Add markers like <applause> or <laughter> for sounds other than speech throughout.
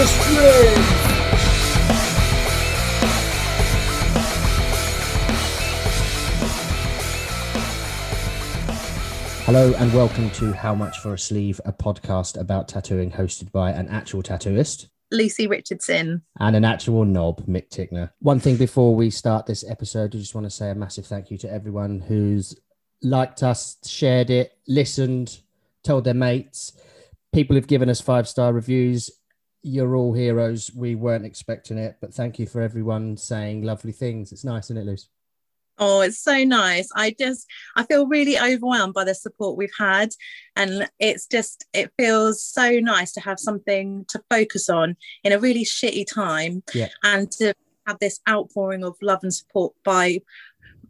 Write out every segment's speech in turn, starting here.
the strings. Hello and welcome to How Much for a Sleeve, a podcast about tattooing hosted by an actual tattooist Lucy Richardson. and an actual knob, Mick Tickner. One thing before we start this episode, I just want to say a massive thank you to everyone who's liked us, shared it, listened, told their mates. People who've given us five star reviews. You're all heroes. We weren't expecting it, but thank you for everyone saying lovely things. It's nice, isn't it, Luce? Oh, it's so nice. I just I feel really overwhelmed by the support we've had. And it's just it feels so nice to have something to focus on in a really shitty time Yeah. and to have this outpouring of love and support by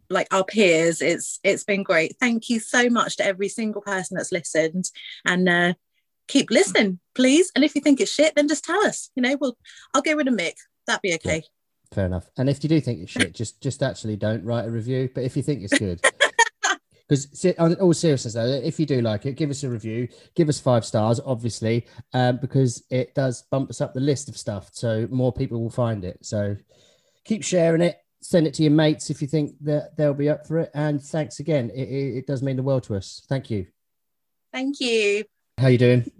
like our peers. It's it's been great. Thank you so much to every single person that's listened and uh keep listening, please. And if you think it's shit, then just tell us. You know, we'll I'll get rid of Mick. That'd be okay. Fair enough. And if you do think it's shit, just just actually don't write a review. But if you think it's good, <laughs> because on all seriousness though, if you do like it, give us a review, give us five stars, obviously, um, because it does bump us up the list of stuff, so more people will find it. So keep sharing it. Send it to your mates if you think that they'll be up for it. And thanks again. It, it, it does mean the world to us. Thank you. Thank you. How you doing?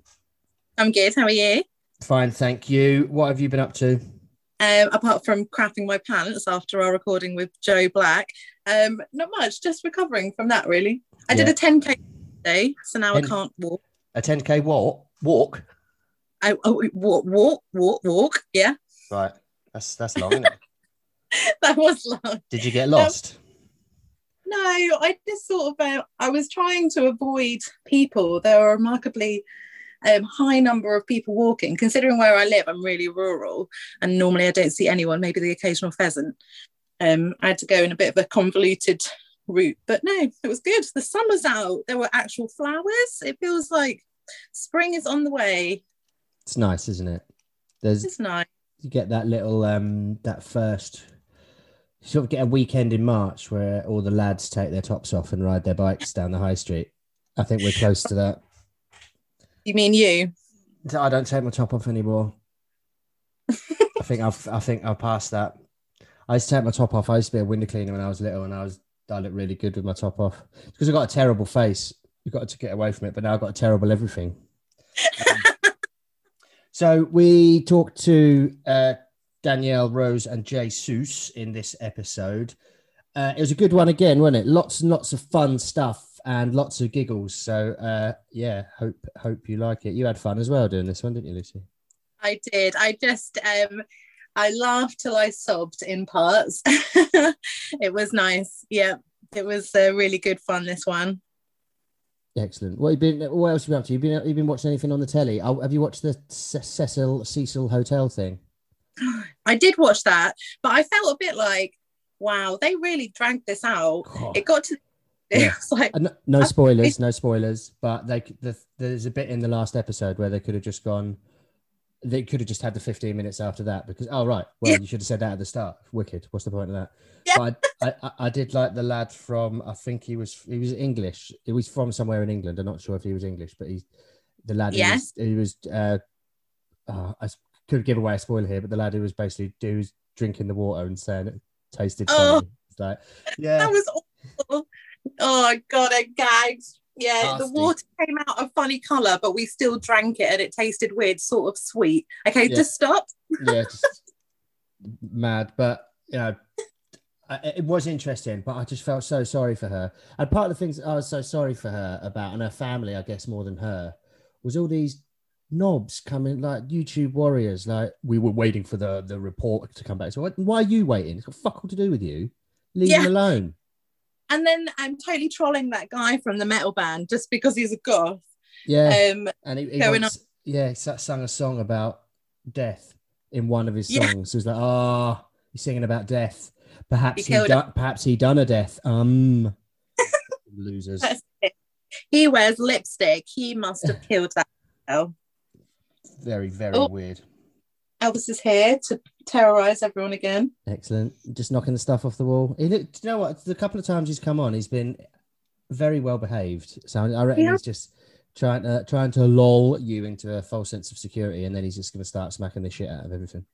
I'm good. How are you? Fine, thank you. What have you been up to? Um, apart from crapping my pants after our recording with Joe Black, um, not much. Just recovering from that, really. I did a 10k day, so now I can't walk. A 10k walk? Walk? I oh, walk, walk, walk, walk. Yeah, Right. That's that's long, <laughs> <laughs> that was long. Did you get lost? No, I just sort of uh, I was trying to avoid people. They are remarkably um, high number of people walking. Considering where I live, I'm really rural, and normally I don't see anyone. Maybe the occasional pheasant. Um, I had to go in a bit of a convoluted route, but no, it was good. The sun was out. There were actual flowers. It feels like spring is on the way. It's nice, isn't it? There's It's nice. you get that little um that first you sort of get a weekend in March where all the lads take their tops off and ride their bikes down the high street. I think we're close to that. You mean you? I don't take my top off anymore. I think I've I think I've passed that. I used to take my top off. I used to be a window cleaner when I was little, and I was I looked really good with my top off because I got a terrible face. You've got to get away from it, but now I've got a terrible everything. Um, <laughs> so we talked to uh, Danielle Rose and Jay Seuss in this episode. Uh, it was a good one again, wasn't it? Lots and lots of fun stuff and lots of giggles. So uh, yeah, hope hope you like it. You had fun as well doing this one, didn't you, Lucy? I did. I just um I laughed till I sobbed in parts. <laughs> it was nice. Yeah, it was uh, really good fun. This one. Excellent. What have you been? What else have you been up to? You been you been watching anything on the telly? Oh, have you watched the Cecil Cecil Hotel thing? <sighs> I did watch that, but I felt a bit like, wow, they really dragged this out. God. It got to. It Yeah. <laughs> like, no, no spoilers, no spoilers. But they the, there's a bit in the last episode where they could have just gone. They could have just had the 15 minutes after that because oh right, well Yeah. you should have said that at the start. Wicked. What's the point of that? Yeah. But I, I, I did like the lad from I think he was he was English. He was from somewhere in England. I'm not sure if he was English, but he's the lad. Yes. He was. Was uh, uh, I could give away a spoiler here, but the lad who was basically who was drinking the water and saying it tasted Oh. funny. It's like <laughs> yeah. that was awful. Oh god, I gagged. Yeah, the water came out a funny colour, but we still drank it and it tasted weird, sort of sweet. Okay, Yeah. just stop. yeah, <laughs> just mad. But you know, it was interesting. But I just felt so sorry for her. And part of the things I was so sorry for her about, and her family, I guess, more than her, was all these knobs coming like YouTube warriors. Like we were waiting for the the report to come back. So why, why are you waiting? It's got fuck all to do with you. Leave Yeah. him alone. And then I'm totally trolling that guy from the metal band just because he's a goth. Yeah, Um, and he, he going once, yeah, he sa- sung a song about death in one of his Yeah. songs. He was like, "Ah, he's singing about death. Perhaps He he, done, perhaps he done a death. Um, <laughs> losers. That's it. he wears lipstick. He must have <laughs> killed that girl. Very, very Oh. weird. Elvis is here to terrorize everyone again. Excellent. Just knocking the stuff off the wall. He look, do you know what? The couple of times he's come on, he's been very well behaved. So I reckon Yeah. he's just trying to trying to lull you into a false sense of security, and then he's just going to start smacking the shit out of everything.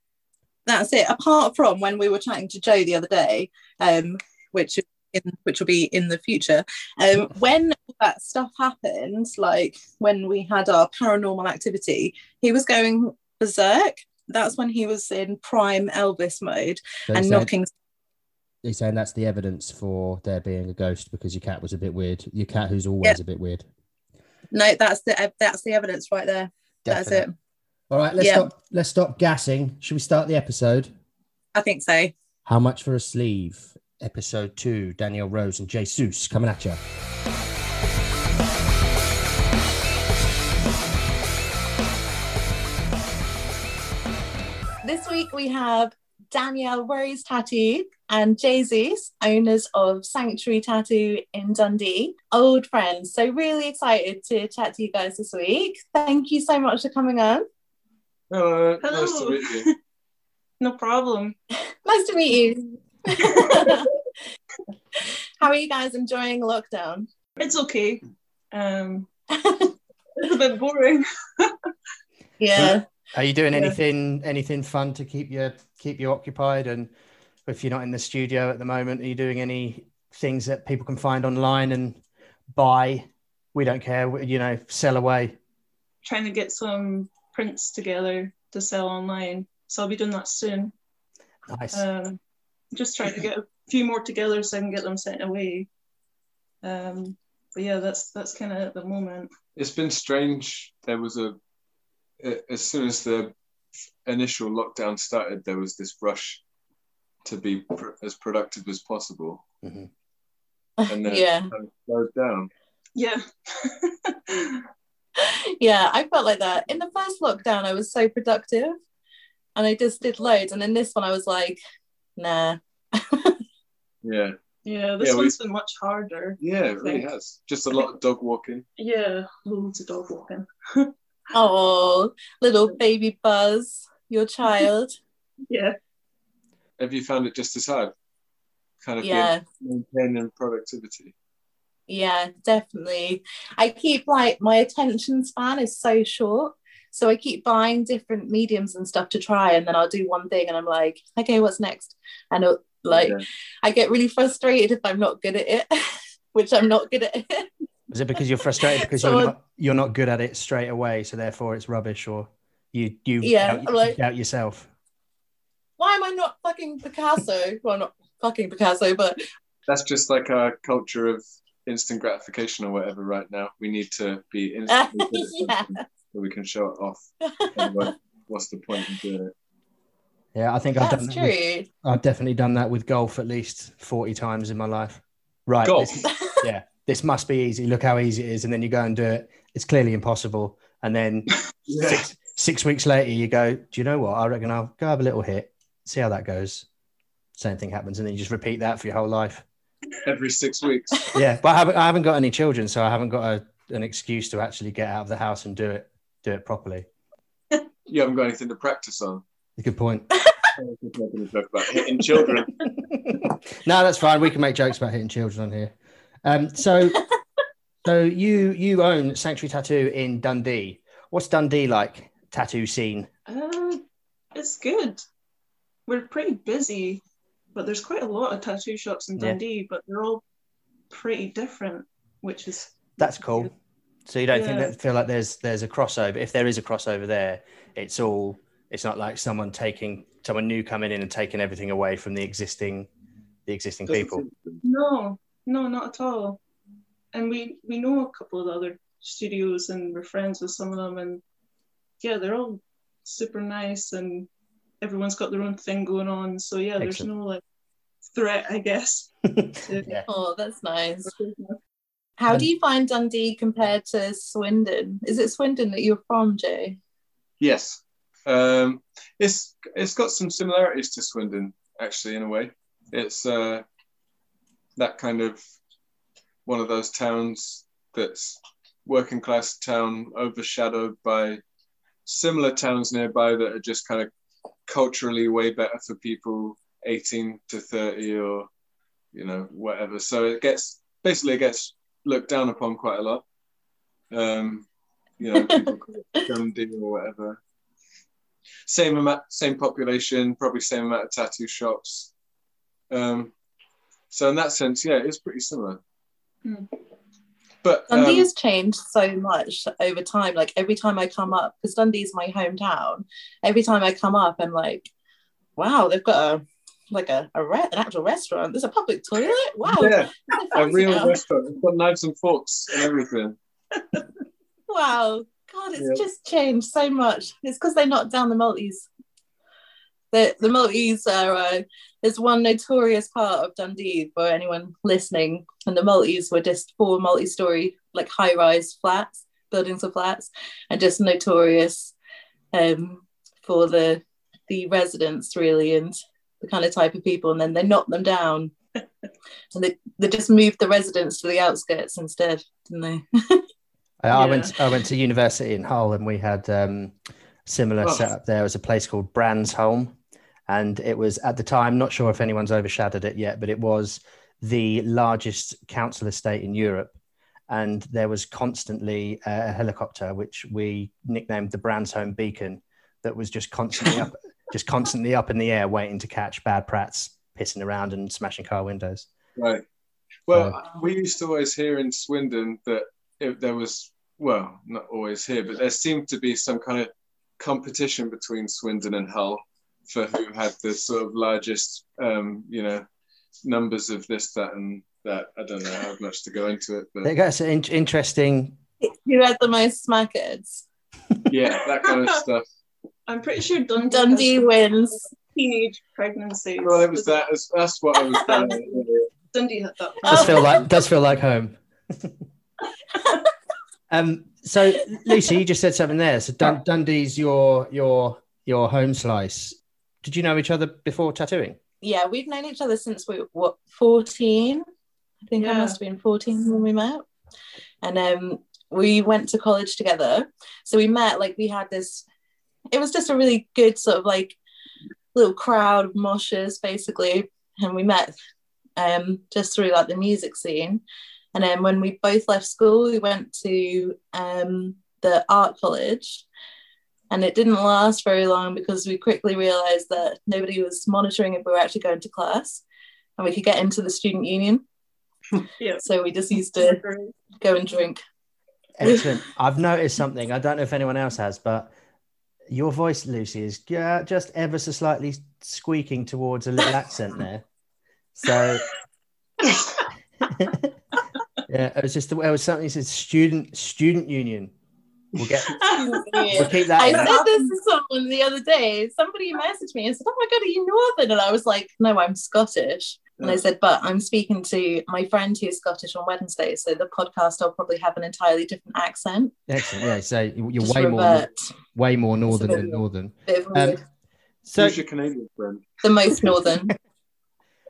That's it. Apart from when we were chatting to Joe the other day, um, which in, which will be in the future. Um, when that stuff happened, like when we had our paranormal activity, he was going berserk. That's when he was in prime Elvis mode So and saying- knocking. He's saying that's the evidence for there being a ghost because your cat was a bit weird. Your cat, who's always a bit weird. No, that's the that's the evidence right there. That's it. All right, let's Yeah. stop. Let's stop gassing. Should we start the episode? I think so. How much for a sleeve? Episode two. Danielle Rose and Jay Seuss coming at you. This week we have Danielle Rose Tattoo and Jay Seuss, owners of Sanctuary Tattoo in Dundee, old friends. So really excited to chat to you guys this week. Thank you so much for coming on. Hello. Nice Hello. to meet you. <laughs> No problem. <laughs> Nice to meet you. <laughs> How are you guys enjoying lockdown? It's okay. Um, it's a bit boring. Yeah. Are you doing Yeah. anything anything fun to keep you keep you occupied? And if you're not in the studio at the moment, are you doing any things that people can find online and buy? We don't care. You know, sell away. Trying to get some prints together to sell online. So I'll be doing that soon. Nice. Um, just trying to get a few more together so I can get them sent away. Um, but yeah, that's that's kind of at the moment. It's been strange. There was a, a- as soon as the initial lockdown started, there was this rush to be pr- as productive as possible, Mhm. and then <laughs> Yeah. it kind of slowed down. Yeah. <laughs> Yeah, I felt like that. In the first lockdown, I was so productive and I just did loads. And in this one, I was like, nah. <laughs> Yeah, yeah, this Yeah, we- one's been much harder. yeah, it really has. Just a lot of dog walking. Yeah, loads of dog walking. Oh, little baby Buzz, your child. <laughs> Yeah. Have you found it just as hard? Kind of Yeah, maintaining productivity. yeah, definitely. I keep like my attention span is so short. So I keep buying different mediums and stuff to try, and then I'll do one thing, and I'm like, okay, what's next? And it'll, like, Yeah. I get really frustrated if I'm not good at it, <laughs> which I'm not good at <laughs> it. Is it because you're frustrated because So- you're not you're not good at it straight away, so therefore it's rubbish, or you you Yeah, doubt, like- doubt yourself? Why am I not fucking Picasso? well, not fucking Picasso, but That's just like our culture of instant gratification or whatever. Right now, we need to be <laughs> instant good Yeah. so we can show it off. Otherwise, <laughs> what's the point in doing it? Yeah, I think I've done that's that with- true. I've definitely done that with golf at least 40 times in my life. Right. Golf. yeah. <laughs> This must be easy. Look how easy it is. And then you go and do it. It's clearly impossible. And then <laughs> Yeah. six, six weeks later, you go, Do you know what? I reckon I'll go have a little hit, see how that goes. Same thing happens. And then you just repeat that for your whole life. Every six weeks. <laughs> Yeah. But I haven't, I haven't got any children. So I haven't got a, an excuse to actually get out of the house and do it, do it properly. <laughs> You haven't got anything to practice on. Good point. I'm not going to talk about hitting children. no, that's fine. We can make jokes about hitting children on here. Um, <laughs> so, so you you own Sanctuary Tattoo in Dundee. What's Dundee like? Tattoo scene. Uh, it's good. We're pretty busy, but there's quite a lot of tattoo shops in Yeah. Dundee, but they're all pretty different, which is That's cool. So you don't think that feel like there's there's a crossover? If there is a crossover there, it's all. It's not like someone taking someone new coming in and taking everything away from the existing the existing people. no, no, not at all. And we we know a couple of the other studios, and we're friends with some of them, and yeah, they're all super nice, and everyone's got their own thing going on. So yeah, there's no like threat, I guess. <laughs> to- yeah. Oh, that's nice. How do you find Dundee compared to Swindon? Is it Swindon that you're from, Jay? Yes. Um, it's it's got some similarities to Swindon, actually, in a way. It's uh, that kind of one of those towns that's working class town overshadowed by similar towns nearby that are just kind of culturally way better for people 18 to 30 or you know whatever so it gets basically it gets looked down upon quite a lot um, you know, people call it <laughs> Dundee or whatever. Same amount, same population, probably same amount of tattoo shops. Um, so in that sense, yeah, it's pretty similar. Hmm. But um, Dundee has changed so much over time. Like every time I come up, because Dundee's my hometown, every time I come up, I'm like, wow, they've got a like a, a re- an actual restaurant. There's a public toilet. Wow. yeah, a real now. restaurant. It's got knives and forks and everything. <laughs> Wow. God, it's Yeah. just changed so much. It's because they knocked down the multis. The the multis are uh, there's one notorious part of Dundee for anyone listening, and the multis were just four multi-story like high-rise flats, buildings of flats, and just notorious um, for the the residents really and the kind of type of people. And then they knocked them down, <laughs> and they they just moved the residents to the outskirts instead, didn't they? <laughs> I, I Yeah. went I went to university in Hull and we had um, similar Oh. setup there. It was a place called Bransholme, and it was at the time not sure if anyone's overshadowed it yet, but it was the largest council estate in Europe. And there was constantly a helicopter, which we nicknamed the Bransholme Beacon, that was just constantly up, <laughs> just constantly up in the air, waiting to catch bad prats pissing around and smashing car windows. Right. Well, we used to always hear in Swindon that if there was, well, not always here, but there seemed to be some kind of competition between Swindon and Hull for who had the sort of largest, um, you know, numbers of this, that, and that. I don't know how much to go into it, but you go. It's an in- interesting. Who had the most smackheads? yeah, that kind of stuff. <laughs> I'm pretty sure Dundee, Dundee wins. teenage pregnancies. Well, it was that. That's what I was. <laughs> Going Dundee had that. does feel like <laughs> does feel like home. um. So Lucy, you just said something there. So Dun- Dundee's your your your home slice. Did you know each other before tattooing? Yeah, we've known each other since we were what 14. I think I must have been 14 when we met. And um we went to college together. So we met like we had this it was just a really good sort of like little crowd of moshers basically. And we met um just through like the music scene. And then when we both left school, we went to um the art college and it didn't last very long because we quickly realized that nobody was monitoring if we were actually going to class and we could get into the student union <laughs> Yeah. so we just used to go and drink Excellent. I've noticed something. I don't know if anyone else has, but your voice, Lucy, is just ever so slightly squeaking towards a little accent there. So <laughs> <laughs> yeah, it was just the way it was something. It said student student union. We'll get <laughs> we'll keep that. I in. said this to someone the other day. Somebody messaged me and said, Oh my God, are you Northern? And I was like, No, I'm Scottish. And I said, But I'm speaking to my friend who's Scottish on Wednesday. So the podcast, I'll probably have an entirely different accent. Excellent. Yeah. So you're Just way more way more northern than northern. Um. So Who's your Canadian friend? the most Northern. <laughs>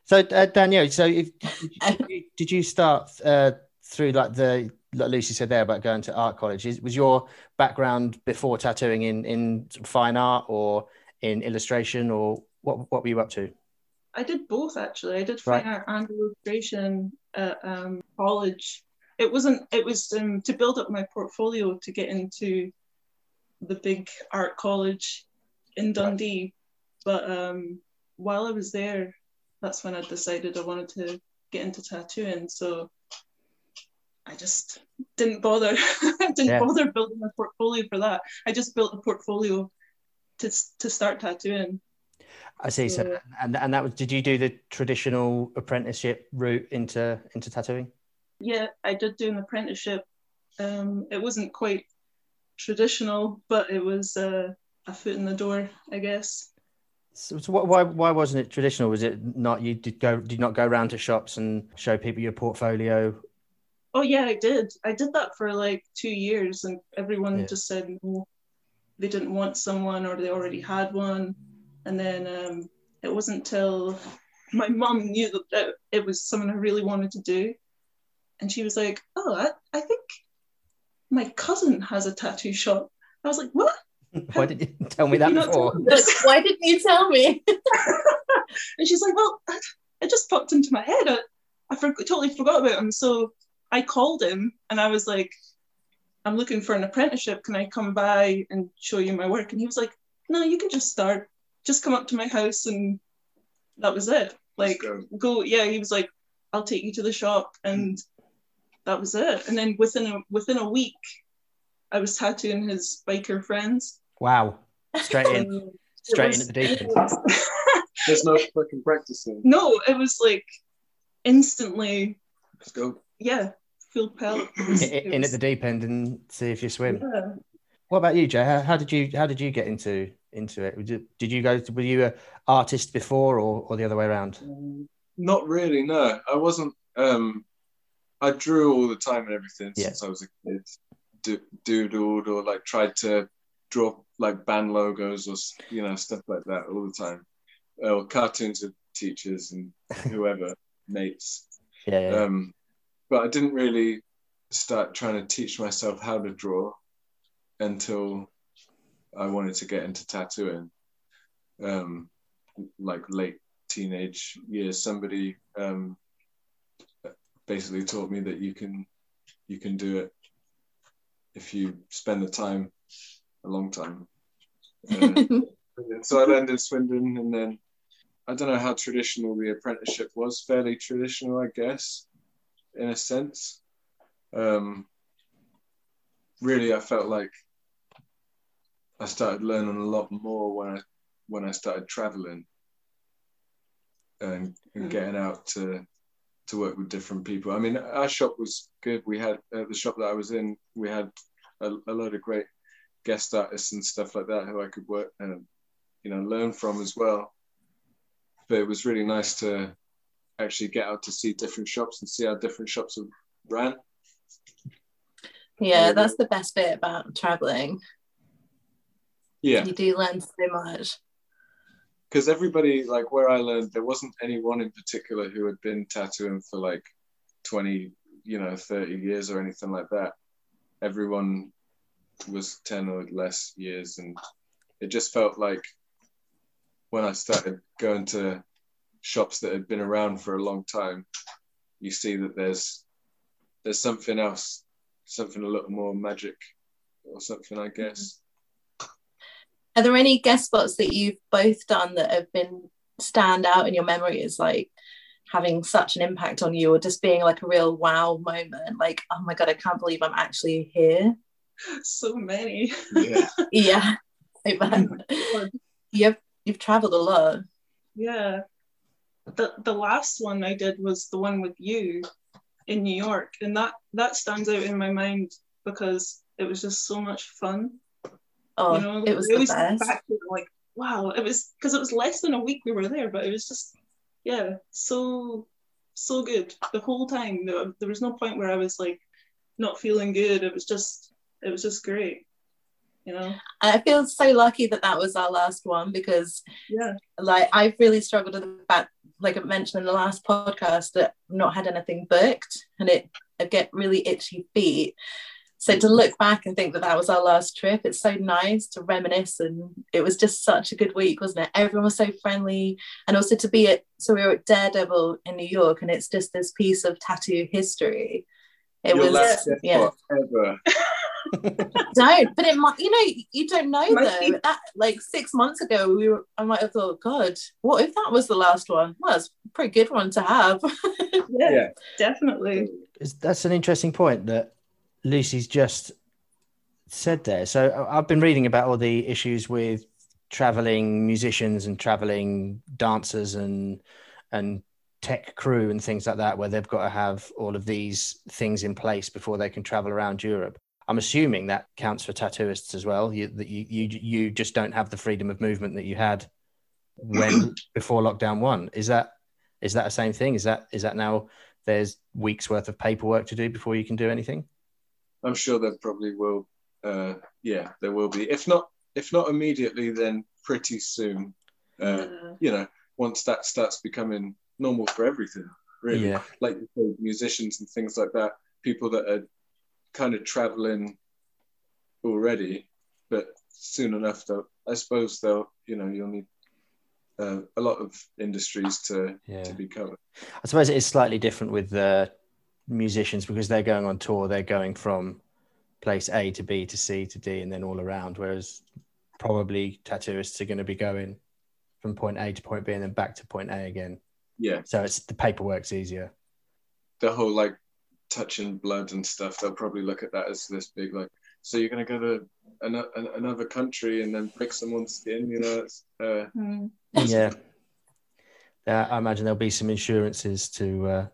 So uh, Danielle, so if, did, you, <laughs> did you start uh, through like the like Lucy said there about going to art college? Is, was your background before tattooing in in fine art or in illustration or what what were you up to? I did both actually. I did Right. fine art and illustration at um, college. It wasn't. It was um, to build up my portfolio to get into the big art college in Dundee. But um, while I was there, that's when I decided I wanted to get into tattooing. So I just didn't bother. <laughs> didn't Yeah. bother building a portfolio for that. I just built a portfolio to to start tattooing. I see. So Yeah. and and that was did you do the traditional apprenticeship route into into tattooing? Yeah, I did do an apprenticeship. Um, it wasn't quite traditional, but it was uh, a foot in the door, I guess. So, so wh- why why wasn't it traditional? Was it not you did go did not go around to shops and show people your portfolio? Oh yeah, I did. I did that for like two years, and everyone Yeah. just said no, they didn't want someone or they already had one. And then um, it wasn't till my mum knew that- that it was something I really wanted to do, and she was like, "Oh, I, I think my cousin has a tattoo shop." I was like, "What?" <laughs> <laughs> <laughs> Why didn't you tell me that You before? Like, why didn't you tell me? And she's like, well, it just popped into my head. I, I for- totally forgot about him. So I called him and I was like, I'm looking for an apprenticeship. Can I come by and show you my work? And he was like, No, you can just start. Just come up to my house and that was it. Like go. go, yeah, he was like, I'll take you to the shop and mm. that was it. And then within a within a week, I was tattooing his biker friends. Wow. Straight in. <laughs> Straight was- in at the deep end. <laughs> There's no fucking practicing. no, it was like instantly, Let's go. Yeah, full pelt. Was- I- it in at the deep end and see if you swim. yeah. What about you, Jay? How, how did you how did you get into into it? Did, did you go? Were you an artist before, or, or the other way around? Not really, no. I wasn't. Um, I drew all the time and everything Yeah. since I was a kid. Do, doodled or like tried to draw like band logos or you know stuff like that all the time, or cartoons of teachers and <laughs> whoever mates. Yeah, yeah. Um, but I didn't really start trying to teach myself how to draw until I wanted to get into tattooing. Um, like late teenage years, somebody um, basically taught me that you can you can do it if you spend the time, a long time. Uh, so I <laughs> learned in Swindon, and then I don't know how traditional the apprenticeship was. Fairly traditional, I guess, in a sense. Um, really, I felt like I started learning a lot more when I when I started traveling and, and Mm. getting out to to work with different people. I mean, our shop was good. We had uh, the shop that I was in. We had a, a load of great guest artists and stuff like that who I could work and you know learn from as well. But it was really nice to actually get out to see different shops and see how different shops are ran. yeah, um, that's the best bit about traveling. Yeah, You do learn so much. because everybody like where I learned, there wasn't anyone in particular who had been tattooing for like twenty, you know, thirty years or anything like that. Everyone was ten or less years, and it just felt like when I started going to shops that had been around for a long time, you see that there's there's something else, something a little more magic or something, I guess. Are there any guest spots that you've both done that have been stand out in your memory as like having such an impact on you or just being like a real wow moment? Like, oh my God, I can't believe I'm actually here. <laughs> so many. Yeah. <laughs> Yeah. I bet. <laughs> you've you've traveled a lot. Yeah. The the last one I did was the one with you in New York. And that that stands out in my mind because it was just so much fun. Oh, you know, it was the best. back to it, like, wow, it was because it was less than a week we were there, but it was just yeah, so so good the whole time. There, there was no point where I was like not feeling good. It was just it was just great. You know? I feel so lucky that that was our last one because Yeah. like I've really struggled with the fact, like I mentioned in the last podcast, that I've not had anything booked and it I get really itchy feet. So to look back and think that that was our last trip, it's so nice to reminisce, and it was just such a good week, wasn't it? Everyone was so friendly, and also to be at so we were at Daredevil in New York, and it's just this piece of tattoo history. It Your was last yeah. ever. <laughs> don't but it might you know you don't know Might though that like six months ago we were i might have thought god what if that was the last one well it's a pretty good one to have <laughs> Yeah, Yeah. definitely. Is- That's an interesting point that Lucy's just said there. So I- I've been reading about all the issues with traveling musicians and traveling dancers and and tech crew and things like that, where they've got to have all of these things in place before they can travel around Europe. I'm assuming that counts for tattooists as well. You, that you you you just don't have the freedom of movement that you had when <clears throat> before lockdown one. Is that is that the same thing? Is that is that now there's weeks worth of paperwork to do before you can do anything? I'm sure there probably will. Uh, yeah, there will be. If not, if not immediately, then pretty soon. Uh, Yeah. you know, once that starts becoming normal for everything, really. Yeah. Like musicians and things like that, people that are kind of traveling already, but soon enough, they'll, I suppose they'll, you know, you'll need uh, a lot of industries to Yeah. to be covered. I suppose it is slightly different with the musicians because they're going on tour. They're going from place A to B to C to D and then all around. Whereas probably tattooists are going to be going from point A to point B and then back to point A again. Yeah, So it's the paperwork's easier. the whole like touching blood and stuff. They'll probably look at that as this big like. So you're gonna go to an, an, another country and then prick someone's skin, you know? It's, uh, Mm. Yeah. Yeah, I imagine there'll be some insurances to uh,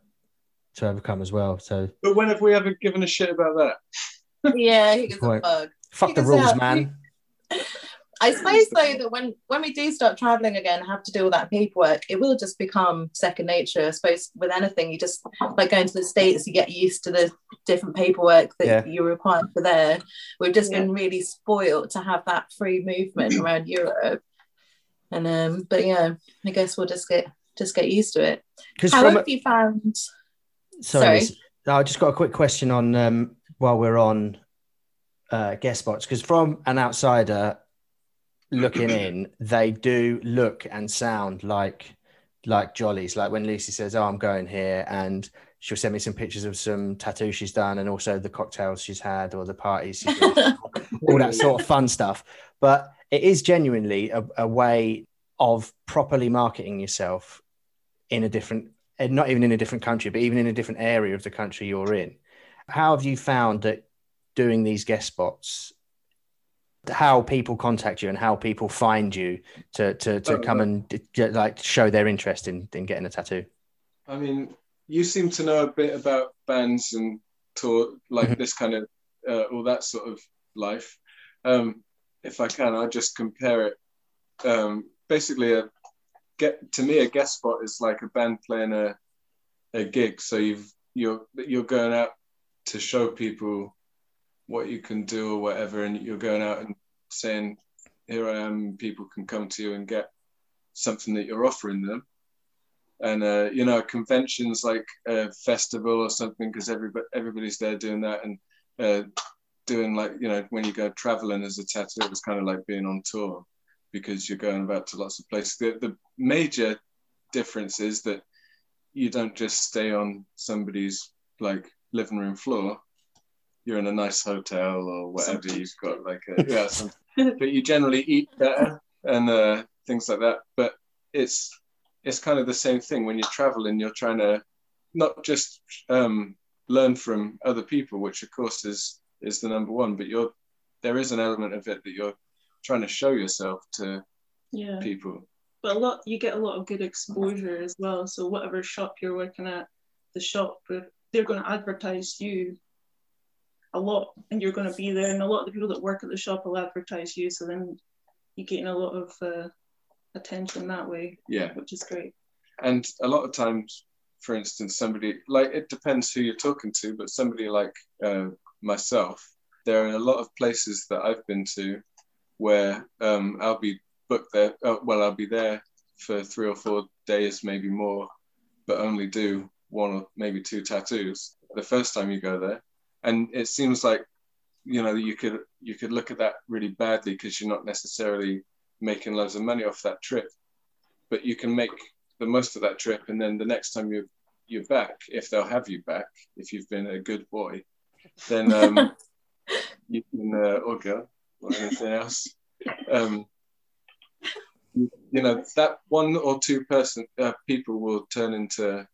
to overcome as well. So but when have we ever given a shit about that? yeah, he gives a Point. fuck. fuck the rules, yeah, man. I suppose though that when when we do start traveling again, and have to do all that paperwork, it will just become second nature. I suppose with anything, you just like going to the states, you get used to the different paperwork that Yeah. you require for there. We've just Yeah. been really spoiled to have that free movement around Europe, and um, but yeah, I guess we'll just get just get used to it. How from have you found? sorry, sorry. I just got a quick question on um, while we're on uh, guest spots because from an outsider looking in, they do look and sound like like jollies. Like when Lucy says, "Oh, I'm going here," and she'll send me some pictures of some tattoos she's done, and also the cocktails she's had or the parties she's to, <laughs> all that sort of fun stuff. But it is genuinely a, a way of properly marketing yourself in a different, and not even in a different country, but even in a different area of the country you're in. How have you found that doing these guest spots? How people contact you and how people find you to to, to come and like show their interest in, in getting a tattoo. I mean, you seem to know a bit about bands and tour, like Mhm. this kind of, uh, all that sort of life. Um, if I can, I'll just compare it. Um, basically, a get to me a guest spot is like a band playing a a gig. So you've you're you're going out to show people what you can do or whatever, and you're going out and saying, "Here I am." People can come to you and get something that you're offering them and uh, you know conventions like a festival or something because everybody everybody's there doing that and uh, doing like you know when you go traveling as a tattoo it's kind of like being on tour because you're going about to lots of places the, the major difference is that you don't just stay on somebody's like living room floor you're in a nice hotel or whatever you've got like a yeah some, but you generally eat better and uh, things like that but it's it's kind of the same thing when you're traveling you're trying to not just um, learn from other people which of course is is the number one but you're there is an element of it that you're trying to show yourself to Yeah. people but a lot you get a lot of good exposure as well. So whatever shop you're working at, the shop they're going to advertise you a lot, and you're going to be there, and a lot of the people that work at the shop will advertise you. So then you're getting a lot of uh, attention that way, yeah which is great. and a lot of times for instance somebody like it depends who you're talking to but somebody like uh, myself there are a lot of places that i've been to where um, i'll be booked there uh, well i'll be there for three or four days maybe more but only do one or maybe two tattoos the first time you go there and it seems like you know you could you could look at that really badly because you're not necessarily making loads of money off that trip. But you can make the most of that trip and then the next time you you're back if they'll have you back if you've been a good boy then um <laughs> you can uh, or girl or anything else. Um you, you know that one or two person uh, people will turn into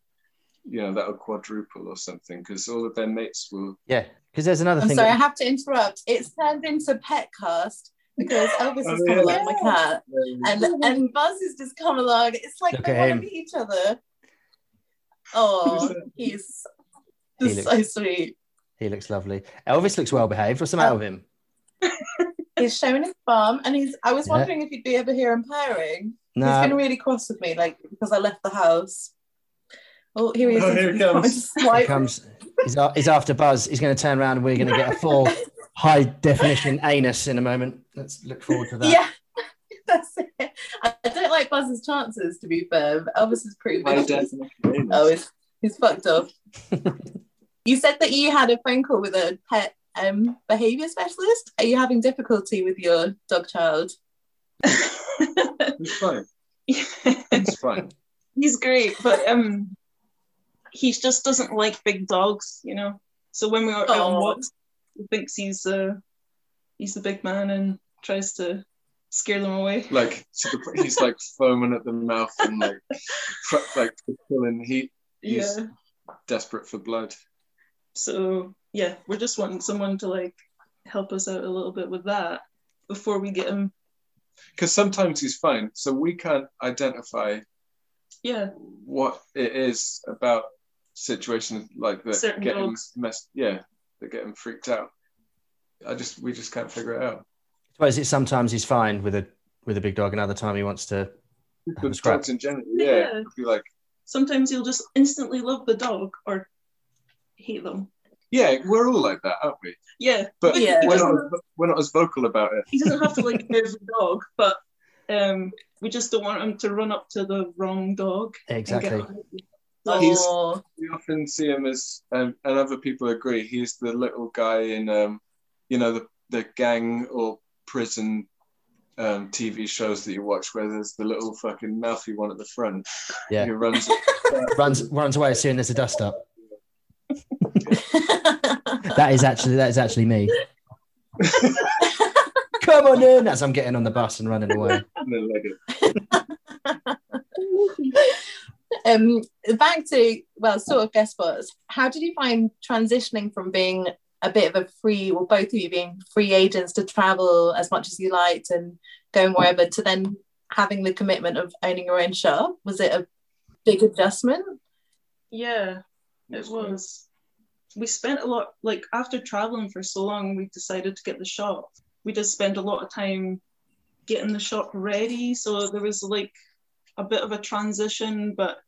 you know that'll quadruple or something because all of their mates will Yeah, because there's another I'm thing. sorry, I have to interrupt. It's turned into Petcast because <laughs> Elvis Oh, has come yeah. along, my cat, and and Buzz has just come along. It's like Look they at want to meet each other. Oh, he's He just looks- so sweet. he looks lovely. Elvis looks well behaved. What's the matter with him? <laughs> He's showing his bum, and he's. I was Yeah. wondering if you'd be ever here in pairing. He's No, been really cross with me, like because I left the house. Oh, here he is. Oh, here he He's comes. <laughs> to he swipe. comes. He's, he's after Buzz. He's going to turn around and we're going to get a full <laughs> high definition anus in a moment. Let's look forward to that. Yeah, <laughs> that's it. I I don't like Buzz's chances, to be fair. Elvis is pretty High Oh, he's, he's fucked up. you said that you had a phone call with a pet um, behavior specialist. Are you having difficulty with your dog child? it's fine it's fine he's great, but um, he just doesn't like big dogs, you know. So when we were out on Oh. walks, he thinks he's uh he's the big man and tries to scare them away. Like to he's like <laughs> foaming at the mouth and like like pulling. He he's Yeah. desperate for blood. So yeah, we're just wanting someone to like help us out a little bit with that before we get him. Because sometimes he's fine, so we can't identify Yeah, what it is about situations like that Certain get him messed. Yeah, that get him freaked out. I just we just can't figure it out. Well, is it sometimes he's fine with a with a big dog, and other time he wants to. Have With scrap. dogs in general, yeah, Yeah. be like sometimes you'll just instantly love the dog or hate them. yeah, we're all like that, aren't we? Yeah, But Yeah. we're doesn't, not we're not as vocal about it. he doesn't have to like every dog, but um, we just don't want him to run up to the wrong dog. and get Exactly. Hurt. He's- Oh, we often see him as, um, and other people agree, he's the little guy in, um, you know, the, the gang or prison um, TV shows that you watch where there's the little fucking mouthy one at the front Yeah. who runs. <laughs> runs runs away as soon as there's a dust up. <laughs> That is actually that is actually me. Come on in as I'm getting on the bus and running away. <laughs> um, back to well, sort of guest spots. How did you find transitioning from being a bit of a free, or both of you being free agents to travel as much as you liked and going wherever, to then having the commitment of owning your own shop? Was it a big adjustment? Yeah, it was. We spent a lot, like after traveling for so long, we decided to get the shop. We just spent a lot of time getting the shop ready. So there was like a bit of a transition, but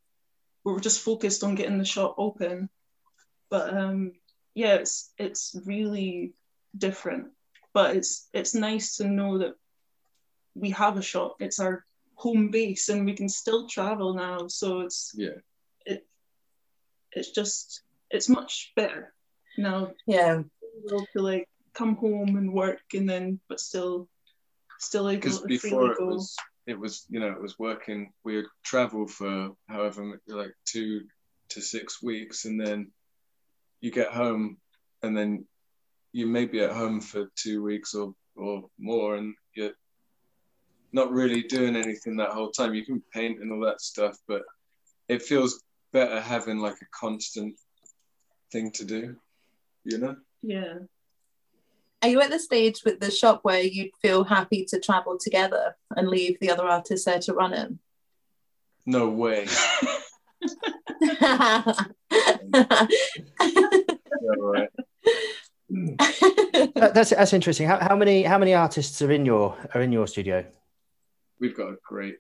we were just focused on getting the shop open. But um, yeah, it's it's really different. But it's it's nice to know that we have a shop. It's our home base, and we can still travel now. So it's Yeah. it it's just it's much better now Yeah, able to like come home and work and then but still still able Because to before freely it go. was, it was, you know, it was working. We would travel for however, like two to six weeks, and then you get home, and then you may be at home for two weeks or or more, and you're not really doing anything that whole time. You can paint and all that stuff, but it feels better having like a constant thing to do, you know? yeah are you at the stage with the shop where you'd feel happy to travel together and leave the other artists there to run it? No way. <laughs> <laughs> Yeah, right. That's that's interesting. How, how many how many artists are in your are in your studio? We've got a great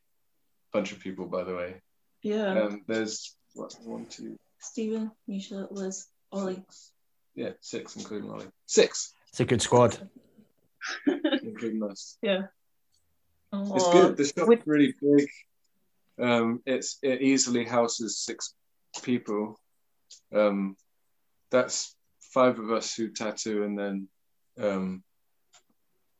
bunch of people, by the way. yeah Um, there's what one, two, Stephen Misha Liz Ollie yeah, six, including Ollie. Six, It's a good squad. including us. yeah It's Aw. good. The shop's Would- really big. Um, it's it easily houses six people. Um, that's five of us who tattoo, and then um,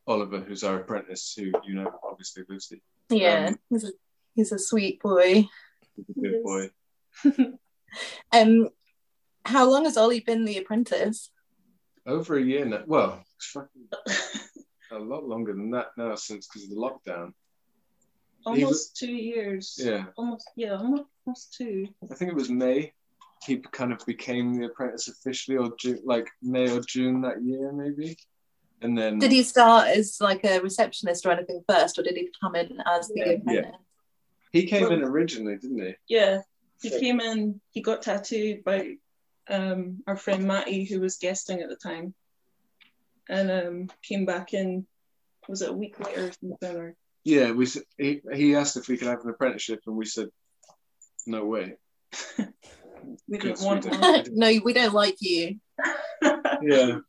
Oliver, who's our apprentice, who you know, obviously Lucy, yeah, Um, he's, a, he's a sweet boy. is a good boy. <laughs> Um, how long has Ollie been the apprentice? Over a year now. Well, it's fucking <laughs> a lot longer than that now since because of the lockdown. almost two years Yeah, almost yeah almost, almost two I think it was May. He kind of became the apprentice officially, or June, like May or June that year, maybe. And then Did he start as like a receptionist or anything first, or did he come in as the Yeah. apprentice? he came in originally, didn't he? yeah he came in he got tattooed by um our friend Matty who was guesting at the time and um came back in was it a week later or something or Yeah, we s- he he asked if we could have an apprenticeship, and we said, "No way." <laughs> we Good didn't want Sweden. <laughs> one. no, we don't like you. <laughs> Yeah,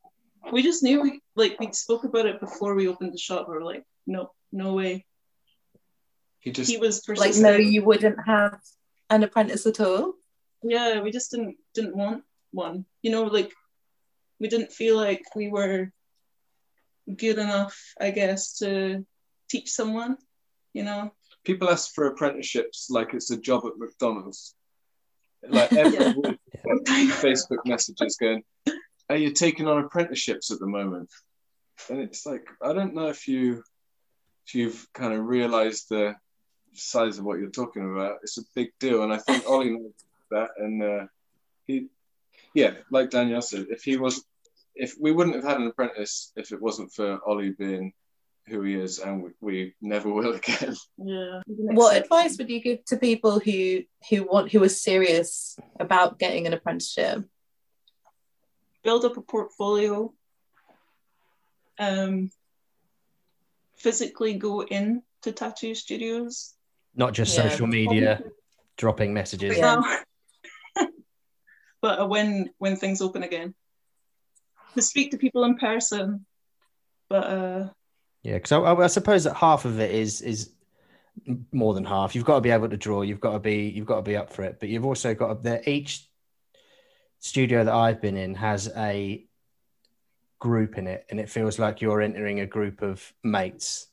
we just knew we like we spoke about it before we opened the shop. We were like, no, no way. he just He was Like, no, you wouldn't have an apprentice at all. Yeah, we just didn't didn't want one. You know, like we didn't feel like we were good enough, I guess, to teach someone. You know, people ask for apprenticeships like it's a job at McDonald's. <laughs> Like every Yeah. week, Facebook messages going, are you taking on apprenticeships at the moment? And it's like I don't know if you if you've kind of realised the size of what you're talking about. It's a big deal, and I think Ollie that. And uh, he, yeah, like Danielle said, if he was, if we wouldn't have had an apprentice if it wasn't for Ollie being who he is, and we, we never will again. <laughs> Yeah. What advice would you give to people who who want who are serious about getting an apprenticeship? build up a portfolio, um, physically go in to tattoo studios. Not just Yeah. social media dropping messages. Yeah. But uh, when when things open again, to speak to people in person. But uh, Yeah, because I, I suppose that half of it is is more than half. You've got to be able to draw. You've got to be you've got to be up for it. But you've also got there. Each studio that I've been in has a group in it, and it feels like you're entering a group of mates.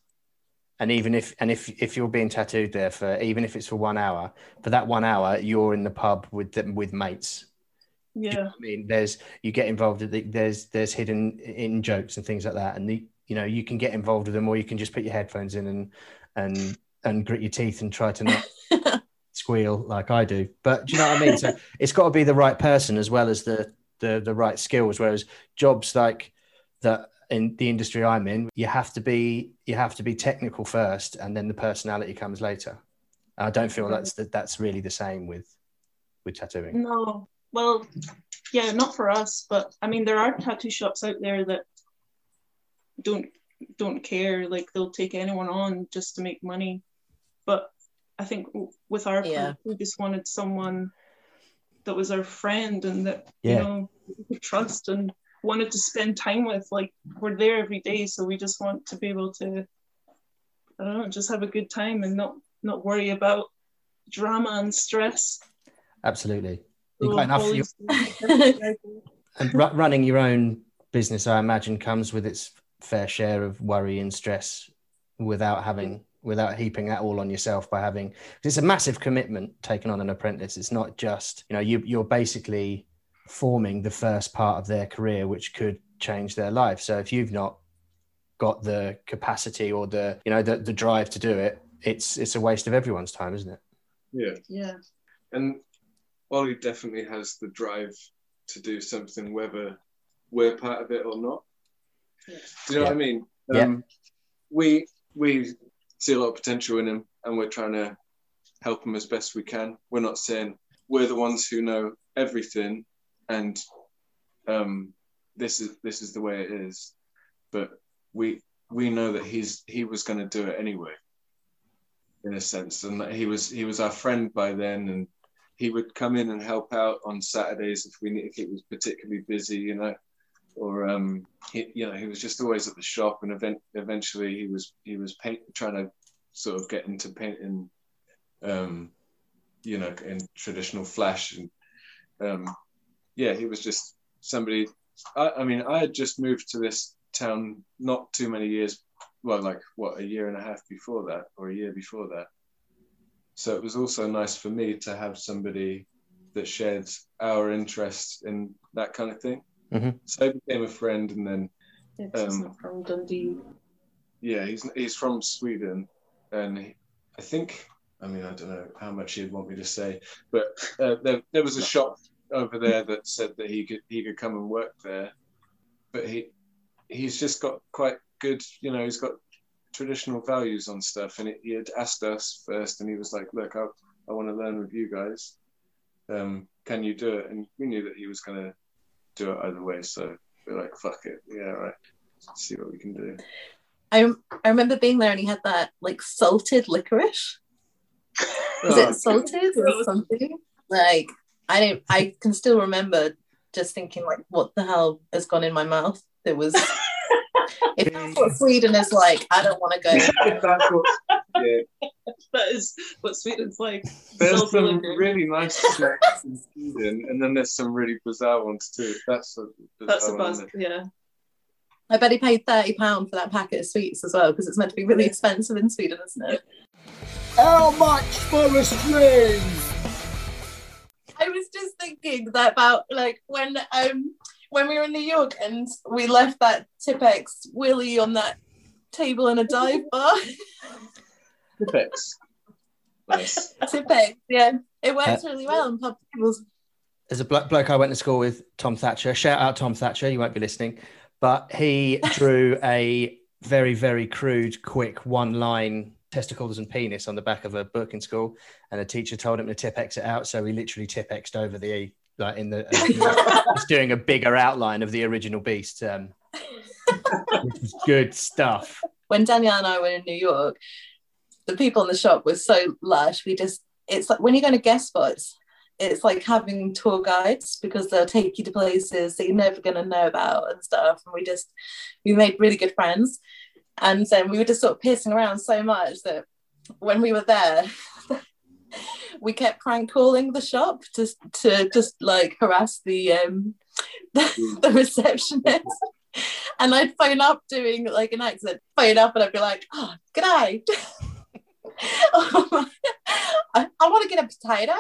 And even if and if if you're being tattooed there for even if it's for one hour, for that one hour you're in the pub with them with mates. Do you know yeah, I mean, there's you get involved. There's there's hidden in jokes and things like that, and the, you know you can get involved with them, or you can just put your headphones in and and and grit your teeth and try to not <laughs> squeal like I do. But do you know what I mean? So <laughs> it's got to be the right person as well as the the the right skills. Whereas jobs like that in the industry I'm in, you have to be you have to be technical first, and then the personality comes later. I don't feel that's that that's really the same with with tattooing. no, well, yeah, not for us. But I mean, there are tattoo shops out there that don't don't care. Like they'll take anyone on just to make money. But I think with our Yeah. group, we just wanted someone that was our friend and that Yeah. you know we could trust and wanted to spend time with. Like we're there every day, so we just want to be able to, I don't know, just have a good time and not not worry about drama and stress. Absolutely. You've got enough. always- <laughs> And ru- running your own business, I imagine, comes with its fair share of worry and stress without having, without heaping that all on yourself by having, 'cause it's a massive commitment taking on an apprentice. It's not just, you know, you, you're basically forming the first part of their career, which could change their life. So if you've not got the capacity or the, you know, the, the drive to do it, it's, it's a waste of everyone's time, isn't it? Yeah, yeah. and Ollie definitely has the drive to do something, whether we're part of it or not. Yeah. Do you know what I mean? Yeah. Um, we we see a lot of potential in him, and we're trying to help him as best we can. We're not saying we're the ones who know everything, and um, this is this is the way it is, but we we know that he's he was going to do it anyway, in a sense, and that he was he was our friend by then, and he would come in and help out on Saturdays if we if it was particularly busy, you know, or um, he, you know, he was just always at the shop, and event, eventually he was he was paint, trying to sort of get into painting, um, you know, in traditional flash, and um, yeah, he was just somebody. I, I mean, I had just moved to this town not too many years, well, like what a year and a half before that, or a year before that. So it was also nice for me to have somebody that shared our interest in that kind of thing. Mhm. So I became a friend, and then It's Um, not from Dundee. yeah, he's he's from Sweden, and he, I think I mean I don't know how much he'd want me to say, but uh, there there was a shop over there that said that he could he could come and work there, but he he's just got quite good, you know, he's got traditional values on stuff, and he had asked us first, and he was like, look, I I want to learn with you guys, um, can you do it? And we knew that he was gonna do it either way, so we're like, fuck it, yeah, right, Let's see what we can do. I, I remember being there and he had that like salted licorice. Was Oh, it salted or something? Like I don't I can still remember just thinking like what the hell has gone in my mouth? It was if that's what Sweden is like, I don't want to go. <laughs> That's what, yeah, That is what Sweden's like. there's some liquor. really nice snacks in Sweden, and then there's some really bizarre ones too. That's a bizarre That's a one, buzz. Yeah. I bet he paid thirty pound for that packet of sweets as well because it's meant to be really expensive in Sweden, isn't it? How much for a string? I was just thinking that about like when um when we were in New York and we left that Tipp-Ex Willie on that table in a dive bar. Tipp-Ex. Nice. Tipp-Ex, yeah, it works uh, really well on pub tables. There's a blo- bloke I went to school with, Tom Thatcher. Shout out Tom Thatcher. You won't be listening, but he <laughs> drew a very, very crude, quick one-line testicles and penis on the back of a book in school, and a teacher told him to tip X it out. So he literally tip X'd over the like in the. <laughs> He's doing a bigger outline of the original beast, um, good stuff. When Danielle and I were in New York, the people in the shop were so lush. We just, it's like when you're going to guest spots, it's like having tour guides because they'll take you to places that you're never going to know about and stuff. And we just, we made really good friends. And then we were just sort of pissing around so much that when we were there, <laughs> we kept prank calling the shop just to just like harass the um <laughs> the, the receptionist. And I'd phone up doing like an accent, phone up and I'd be like, oh, g'day. <laughs> I, I want to get a potato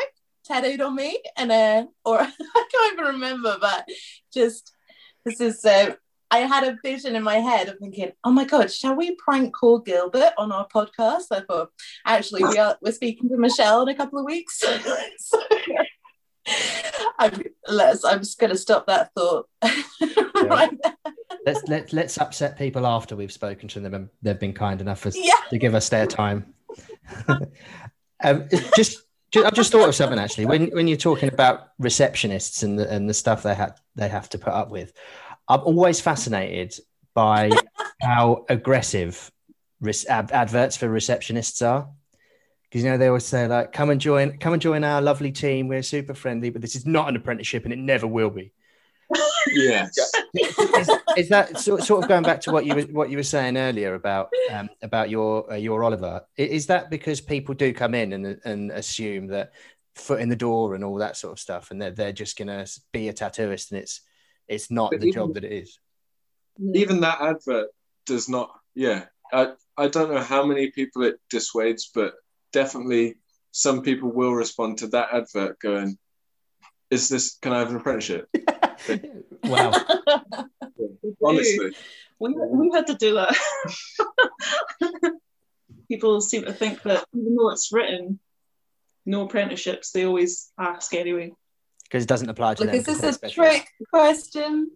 tattooed on me and uh or I can't even remember, but just this is uh I had a vision in my head of thinking, oh my god, shall we prank call Gilbert on our podcast? I thought, actually, we are we're speaking to Michelle in a couple of weeks. <laughs> so, I'm, let's, I'm just going to stop that thought. <laughs> right. Let's let, let's upset people after we've spoken to them and they've been kind enough as, Yeah. to give us their time. <laughs> um, just, ju- I've just thought of something actually. When when you're talking about receptionists and the, and the stuff they have they have to put up with, I'm always fascinated by <laughs> how aggressive res- ad- adverts for receptionists are. Because you know they always say like, "Come and join, come and join our lovely team. We're super friendly, but this is not an apprenticeship, and it never will be." Yes. <laughs> is, is that sort, sort of going back to what you were what you were saying earlier about um, about your uh, your Oliver? Is that because people do come in and and assume that foot in the door and all that sort of stuff, and they're they're just gonna be a tattooist, and it's it's not But the even- job that it is. Even that advert does not. Yeah. I I don't know how many people it dissuades, but definitely some people will respond to that advert going, "Is this? Can I have an apprenticeship?" <laughs> wow. <laughs> Honestly. We, we had to do that. <laughs> People seem to think that even though it's written, no apprenticeships, they always ask anyway. Because it doesn't apply to Look, them. is 'cause this they're a trick question?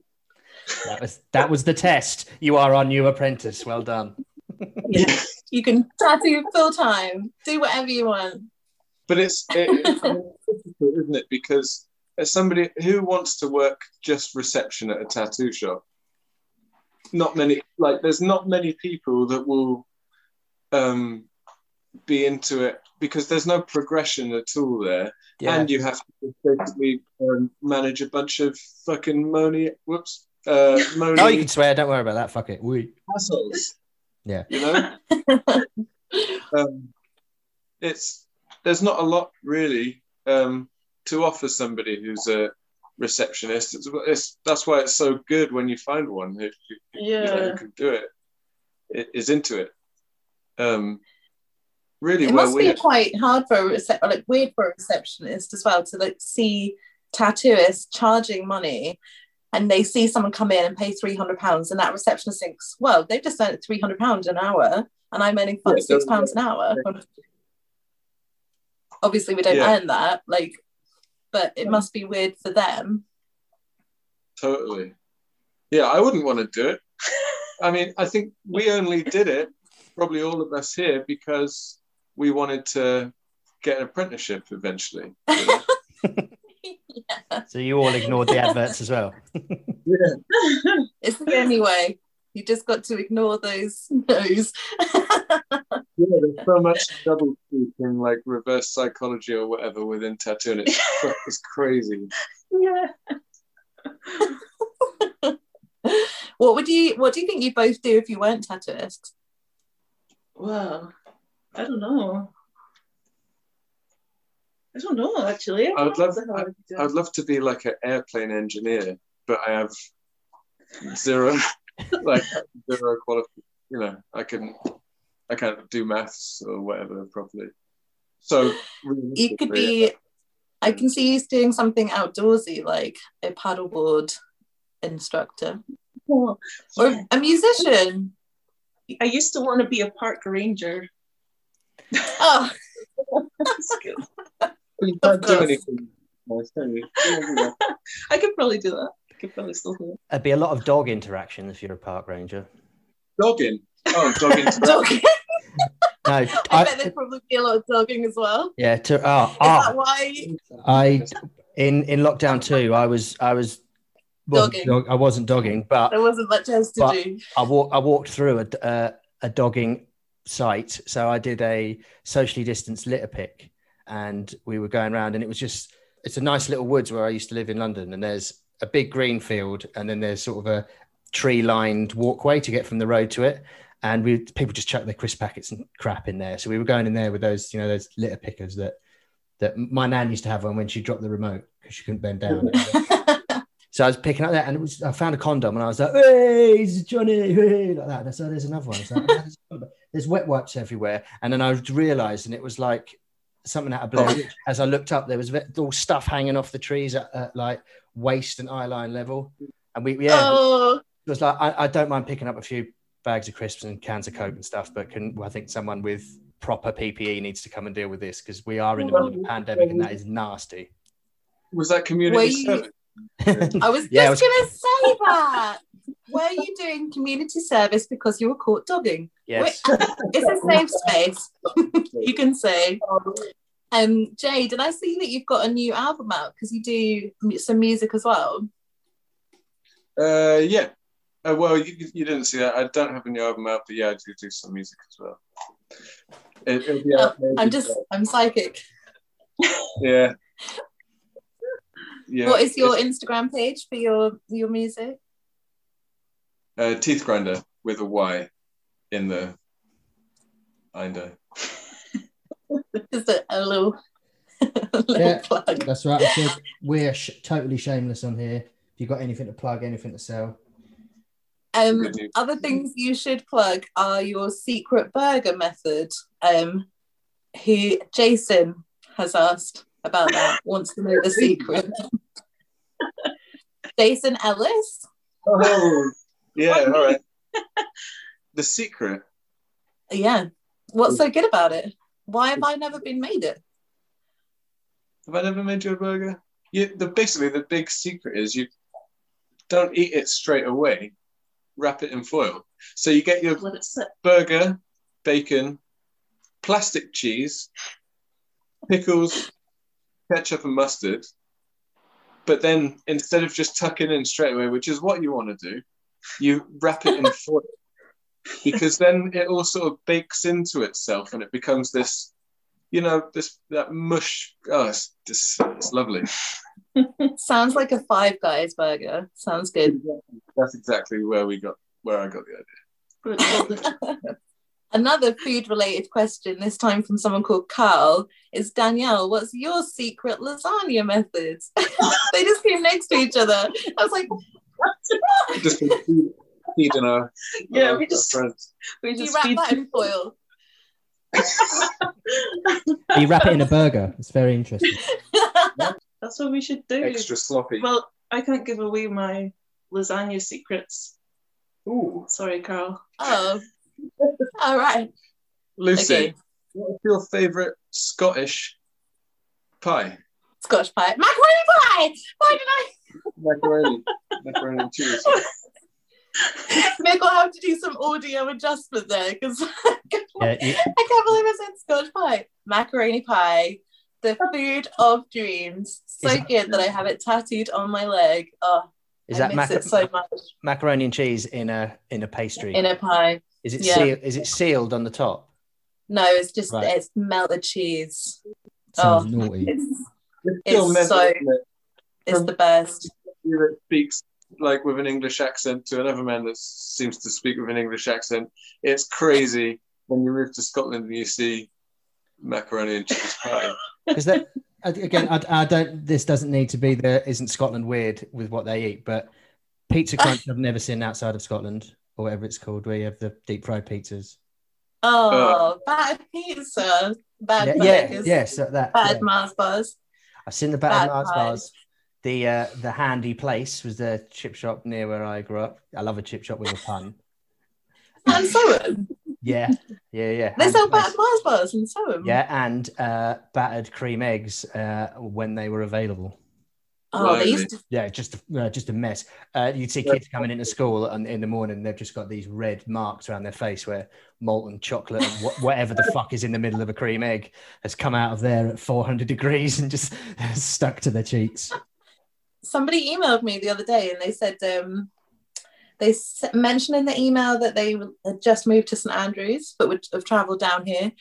That was that was the test. You are our new apprentice. Well done. Yeah. <laughs> you can tattoo full time, do whatever you want. But it's, it, it's <laughs> difficult, isn't it? Because as somebody who wants to work just reception at a tattoo shop, not many like there's not many people that will um, be into it because there's no progression at all there, Yeah. and you have to basically um, manage a bunch of fucking money. Whoops. Uh, money <laughs> oh, you can swear. Don't worry about that. Fuck it. We. hassles. Yeah. You know. <laughs> um, it's there's not a lot really um, to offer somebody who's a receptionist. It's, it's that's why it's so good when you find one who, who, you know, Yeah. who can do it, i- is into it. Um, really, It well, must we be quite hard for a or like weird for a receptionist as well to like see tattooists charging money and they see someone come in and pay three hundred pounds and that receptionist thinks, well, they've just earned three hundred pounds an hour and I'm earning Yeah, five, six so- pounds an hour. Obviously we don't Yeah. earn that, like but it must be weird for them. totally. Yeah, I wouldn't want to do it. I mean, I think we only did it, probably all of us here, because we wanted to get an apprenticeship eventually. you know? <laughs> <laughs> So you all ignored the adverts as well. <laughs> yeah. It's the only way. You just got to ignore those no's. Yeah, there's so much double speak in like reverse psychology or whatever within tattooing. It's, it's crazy. Yeah. what would you what do you think you both do if you weren't tattooists? Well, I don't know. I don't know actually. I would love- what the hell I. I'd love to be like an airplane engineer, but I have zero, <laughs> like zero quality. You know, I can, I can't do maths or whatever properly. So You could be I can see you doing something outdoorsy like a paddleboard instructor Oh, or a musician. I used to want to be a park ranger. Oh, That's good. But you can't do anything. Nice, can you? You can't do that. I could probably do that. I could probably still do it. There'd be a lot of dog interaction if you're a park ranger. Dogging. Oh, dogging. <laughs> dogging. No, I, bet there'd probably be a lot of dogging as well. yeah. To, oh, Is ah, that why? I in in lockdown two, I was I was wasn't Dogging. dog- I wasn't dogging, but There wasn't much else to do. I walked I walked through a uh, a dogging site. So I did a socially distanced litter pick, and we were going around, and it was just it's a nice little woods where I used to live in London, and there's a big green field, and then there's sort of a tree lined walkway to get from the road to it. And we people just chuck their crisp packets and crap in there. So we were going in there with those, you know, those litter pickers that that my nan used to have one when she dropped the remote because she couldn't bend down. <laughs> So I was picking up that, and it was I found a condom, and I was like, "Hey, Johnny!" Hey, like that. And so there's another one. Like, <laughs> "Oh, there's, a condom." there's wet wipes everywhere, and then I realised, and it was like something out of Blair oh. Witch. As I looked up, there was all stuff hanging off the trees at, at like waist and eye line level, and we yeah, Oh, it was like I, I don't mind picking up a few bags of crisps and cans of coke and stuff, but can I think someone with proper PPE needs to come and deal with this because we are in the middle of a pandemic, and that is nasty. Was that community you- service? I was <laughs> Yeah, it just gonna say that. Were you doing community service because you were caught dogging? Yes. It's a safe space. <laughs> you can say. Um, Jay, did I see that you've got a new album out because you do some music as well? Uh, yeah. Uh, well, you, you didn't see that. I don't have a new album out, but yeah, I do do some music as well. It, it'll Oh, I'm maybe- just, I'm psychic. yeah. Yeah. What is your Instagram page for your your music? uh, teeth grinder with a Y in the binder? Just a, a little, <laughs> a little Yeah. plug. that's right. I said we're sh- totally shameless on here. If you've got anything to plug, anything to sell, Um, other things you should plug are your secret burger method. Um, who Jason has asked about that, <laughs> wants to know the secret. <laughs> Jason Ellis. Oh, yeah. All right. The secret. Yeah. What's so good about it? Why have I never been made it? Have I never made you a burger? You, the basically the big secret is you don't eat it straight away. Wrap it in foil. So you get your Let it sit. burger, bacon, plastic cheese, pickles, ketchup, and mustard. But then instead of just tucking in straight away, which is what you want to do, you wrap it in <laughs> foil because then it all sort of bakes into itself and it becomes this, you know, this that mush. Oh, it's just it's lovely. <laughs> Sounds like a Five Guys burger. Sounds good. That's exactly where we got where I got the idea. But it's called the- Another food related question, this time from someone called Carl, is Danielle, what's your secret lasagna method? <laughs> they just came next to each other. I was like, Just feed- feeding our Yeah, our- we just- friends. we you just wrap feed that in foil? <laughs> you wrap it in a burger. It's very interesting. <laughs> That's what we should do. extra sloppy. Well, I can't give away my lasagna secrets. Ooh, Sorry, Carl. Oh, all right. Lucy, Okay. what's your favourite Scottish pie? Scottish pie. Macaroni pie! Why did I? Macaroni, macaroni and cheese. <laughs> <laughs> Mick will have to do some audio adjustment there because <laughs> I Yeah, you, can't believe I said Scotch pie. Macaroni pie, the food of dreams. So Is it- good that I have it tattooed on my leg. Oh, is I that miss maca- it so much macaroni and cheese in a in a pastry? in a pie. is it yeah. seal, is it sealed on the top? No, it's just Right. it's melted cheese. Sounds Oh. naughty. It's It's It's so- it? it's the best. You that speaks like with an English accent to another man that seems to speak with an English accent. It's crazy when you move to Scotland and you see macaroni and cheese pie. <laughs> Because that again, I, I don't. This doesn't need to be the. Isn't Scotland weird with what they eat? But pizza crunch, <laughs> I've never seen outside of Scotland or whatever it's called, where you have the deep fried pizzas. Oh, uh, bad pizza, bad yeah, yeah, burgers, yes, that. bad yeah. Mars bars. I've seen the battered bad Mars pies. bars. The uh, the handy place was the chip shop near where I grew up. I love a chip shop with a pun. <laughs> And Soham. Yeah, yeah, yeah. They sell place. battered Mars bars and Soham. Yeah, and uh, battered cream eggs uh, when they were available. Oh, they used to. Yeah, just a, uh, just a mess. Uh, you'd see kids coming into school and in the morning, they've just got these red marks around their face where molten chocolate and wh- whatever the fuck is in the middle of a cream egg has come out of there at 400 degrees and just <laughs> stuck to their cheeks. Somebody emailed me the other day and they said um, they mentioned in the email that they had just moved to St Andrews but would have travelled down here.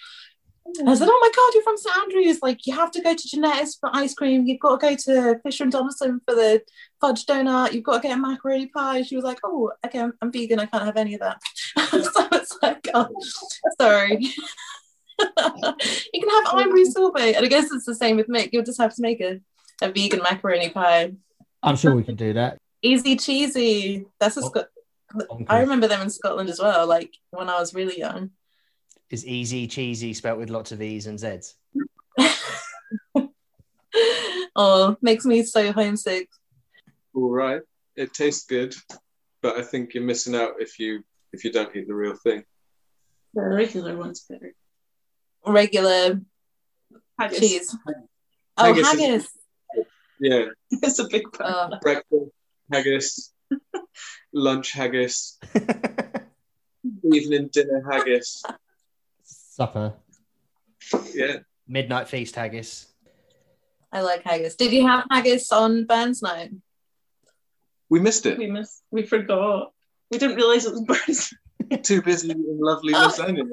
And I said, "Oh my God, you're from St Andrews! Like, you have to go to Jannettas for ice cream. You've got to go to Fisher and Donaldson for the fudge donut. You've got to get a macaroni pie." She was like, "Oh, okay, I'm, I'm vegan. I can't have any of that." <laughs> so it's like, oh, sorry. <laughs> you can have ivory sorbet, and I guess it's the same with Mick. You'll just have to make a, a vegan macaroni pie. I'm sure we can do that. Easy cheesy. That's a Oh, Scot- bonkers. I remember them in Scotland as well. Like when I was really young. Is easy cheesy spelt with lots of E's and Z's. <laughs> oh, makes me so homesick. All right. It tastes good, but I think you're missing out if you if you don't eat the real thing. The regular one's better. Regular Haggis. cheese. Oh, Haggis is- haggis. Yeah, <laughs> It's a big part. Oh, breakfast haggis, <laughs> lunch haggis, <laughs> evening dinner haggis. Supper. Yeah, Midnight feast haggis. I like haggis. Did you have haggis on Burns night? we missed it. We missed. We forgot. We didn't realize it was Burns. Too busy eating lovely Oh. lasagna.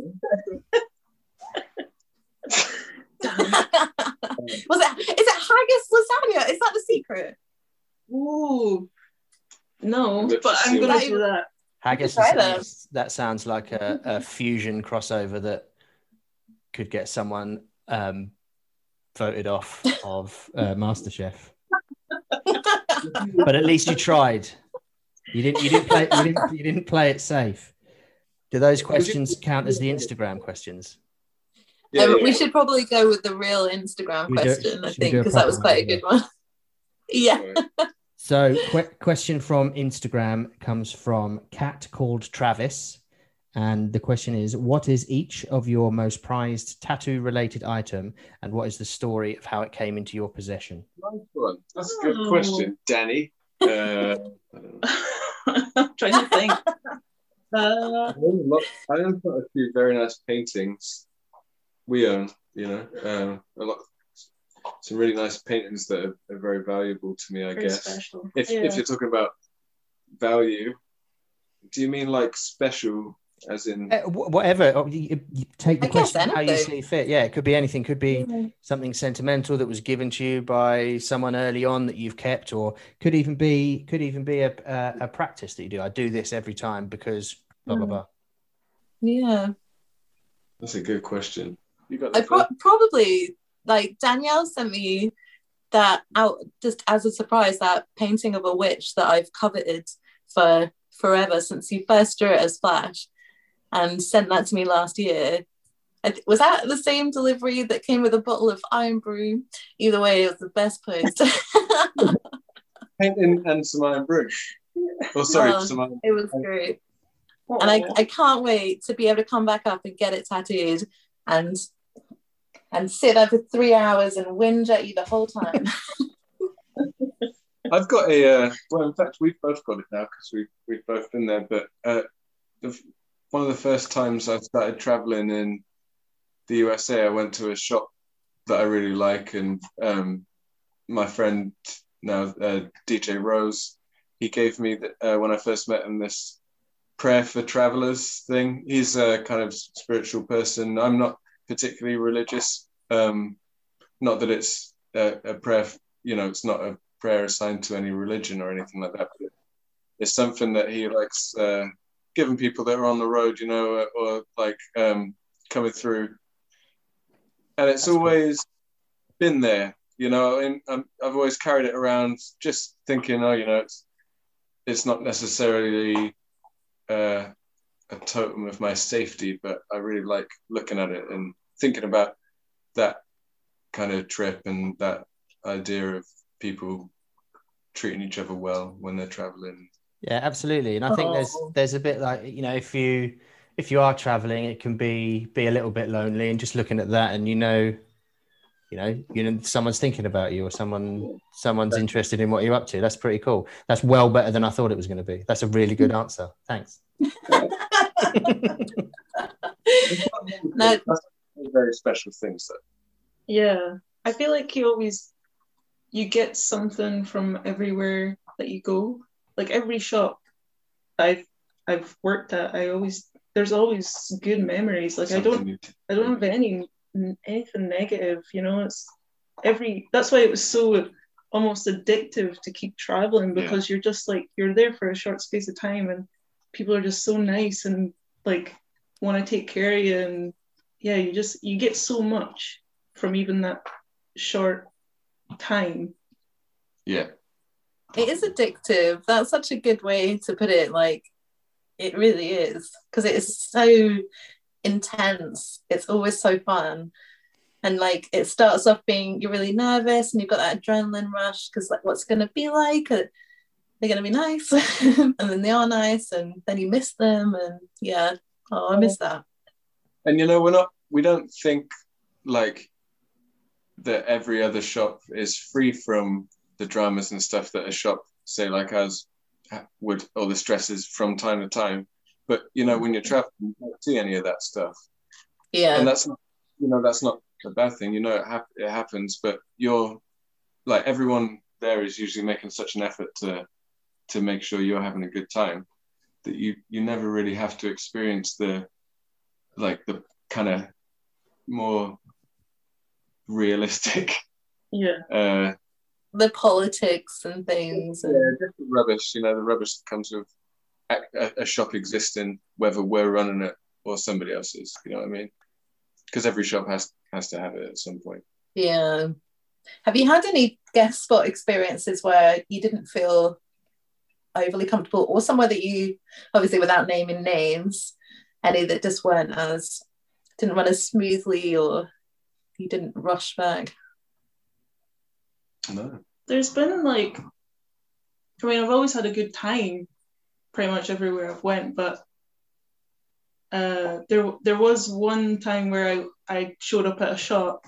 <laughs> Was it? Is it haggis lasagna? Is that the secret? Ooh. No, but I'm gonna what- do that. Haggis. lasagna. that sounds like a, a fusion crossover that could get someone um, voted off of uh, MasterChef. but at least you tried. You didn't. You didn't play. You didn't, you didn't play it safe. Do those questions count as the Instagram questions? Yeah, Um, yeah. We should probably go with the real Instagram We do- question, I think, because that was proper quite a good one. <laughs> yeah. So, que- question from Instagram comes from Cat called Travis, and the question is: What is each of your most prized tattoo-related item, and what is the story of how it came into your possession? Nice one. That's a good Oh. question, Danny. Uh, I don't know. I'm trying to think. Uh, <laughs> I own a lot- I own quite a few very nice paintings. We own, you know, um, a lot, some really nice paintings that are, are very valuable to me. I very guess. special. If Yeah. if you're talking about value, do you mean like special, as in? Uh, whatever. oh, You, you take the I question how you see fit. Yeah, it could be anything. Could be Yeah. something sentimental that was given to you by someone early on that you've kept, or could even be could even be a a, a practice that you do. I do this every time because blah blah Mm. blah. Yeah. That's a good question. You got I pro- probably like Danielle sent me that out just as a surprise that painting of a witch that I've coveted for forever since you first drew it as Flash and sent that to me last year. I th- was that the same delivery that came with a bottle of Irn-Bru? Either way, it was the best post. <laughs> painting and some Irn-Bru. <laughs> Oh, sorry, Oh. some iron. it was great. And I, I can't wait to be able to come back up and get it tattooed and and sit there for three hours and whinge at you the whole time. <laughs> I've got a uh, well. In fact, we've both got it now because we've we've both been there. But uh, the, one of the first times I started traveling in the USA, I went to a shop that I really like, and um, my friend now uh, DJ Rose, he gave me the, uh, when I first met him this prayer for travelers thing. He's a kind of spiritual person. I'm not particularly religious. Um, not that it's a, a prayer. You know, it's not a prayer assigned to any religion or anything like that. But it's something that he likes uh, giving people that are on the road, you know, or, or like um, coming through. And it's always been there, you know. And um, I've always carried it around, just thinking, oh, you know, it's it's not necessarily uh, a totem of my safety, but I really like looking at it and thinking about that kind of trip and that idea of people treating each other well when they're traveling. Yeah, absolutely. And I think there's Oh. there's a bit like you know if you if you are traveling, it can be be a little bit lonely, and just looking at that, and you know, you know, you know, someone's thinking about you, or someone someone's interested in what you're up to. That's pretty cool. That's well better than I thought it was going to be. That's a really good <laughs> answer. Thanks. <laughs> No. Very special things that Yeah, I feel like you always you get something from everywhere that you go. Like every shop I've I've worked at, I always there's always good memories. Like I don't something you- I don't have any anything negative. You know, it's every that's why it was so almost addictive to keep traveling Yeah. because you're just like you're there for a short space of time and people are just so nice and like want to take care of you and yeah you just you get so much from even that short time Yeah, It is addictive. That's such a good way to put it. Like, it really is because it is so intense. It's always so fun. And like, it starts off being you're really nervous and you've got that adrenaline rush because, like, what's it going to be like? Are they going to be nice? <laughs> and then they are nice. And then you miss them. And yeah, oh, I miss that. And you know we're not we don't think like that every other shop is free from the dramas and stuff that a shop say like us would or the stresses from time to time. But you know when you're mm-hmm. traveling you don't see any of that stuff. Yeah. and that's not you know that's not a bad thing. You know it, it happens but you're like everyone there is usually making such an effort to to make sure you're having a good time that you you never really have to experience the like the kind of more realistic yeah uh the politics and things. Yeah, different rubbish you know the rubbish that comes with a, a, a shop existing whether we're running it or somebody else is you know what i mean because every shop has has to have it at some point Yeah. Have you had any guest spot experiences where you didn't feel overly comfortable, or somewhere that you, obviously without naming names, any that just weren't as didn't run as smoothly, or you didn't rush back? no. There's been like i mean i've always had a good time pretty much everywhere i've went but uh there there was one time where i i showed up at a shop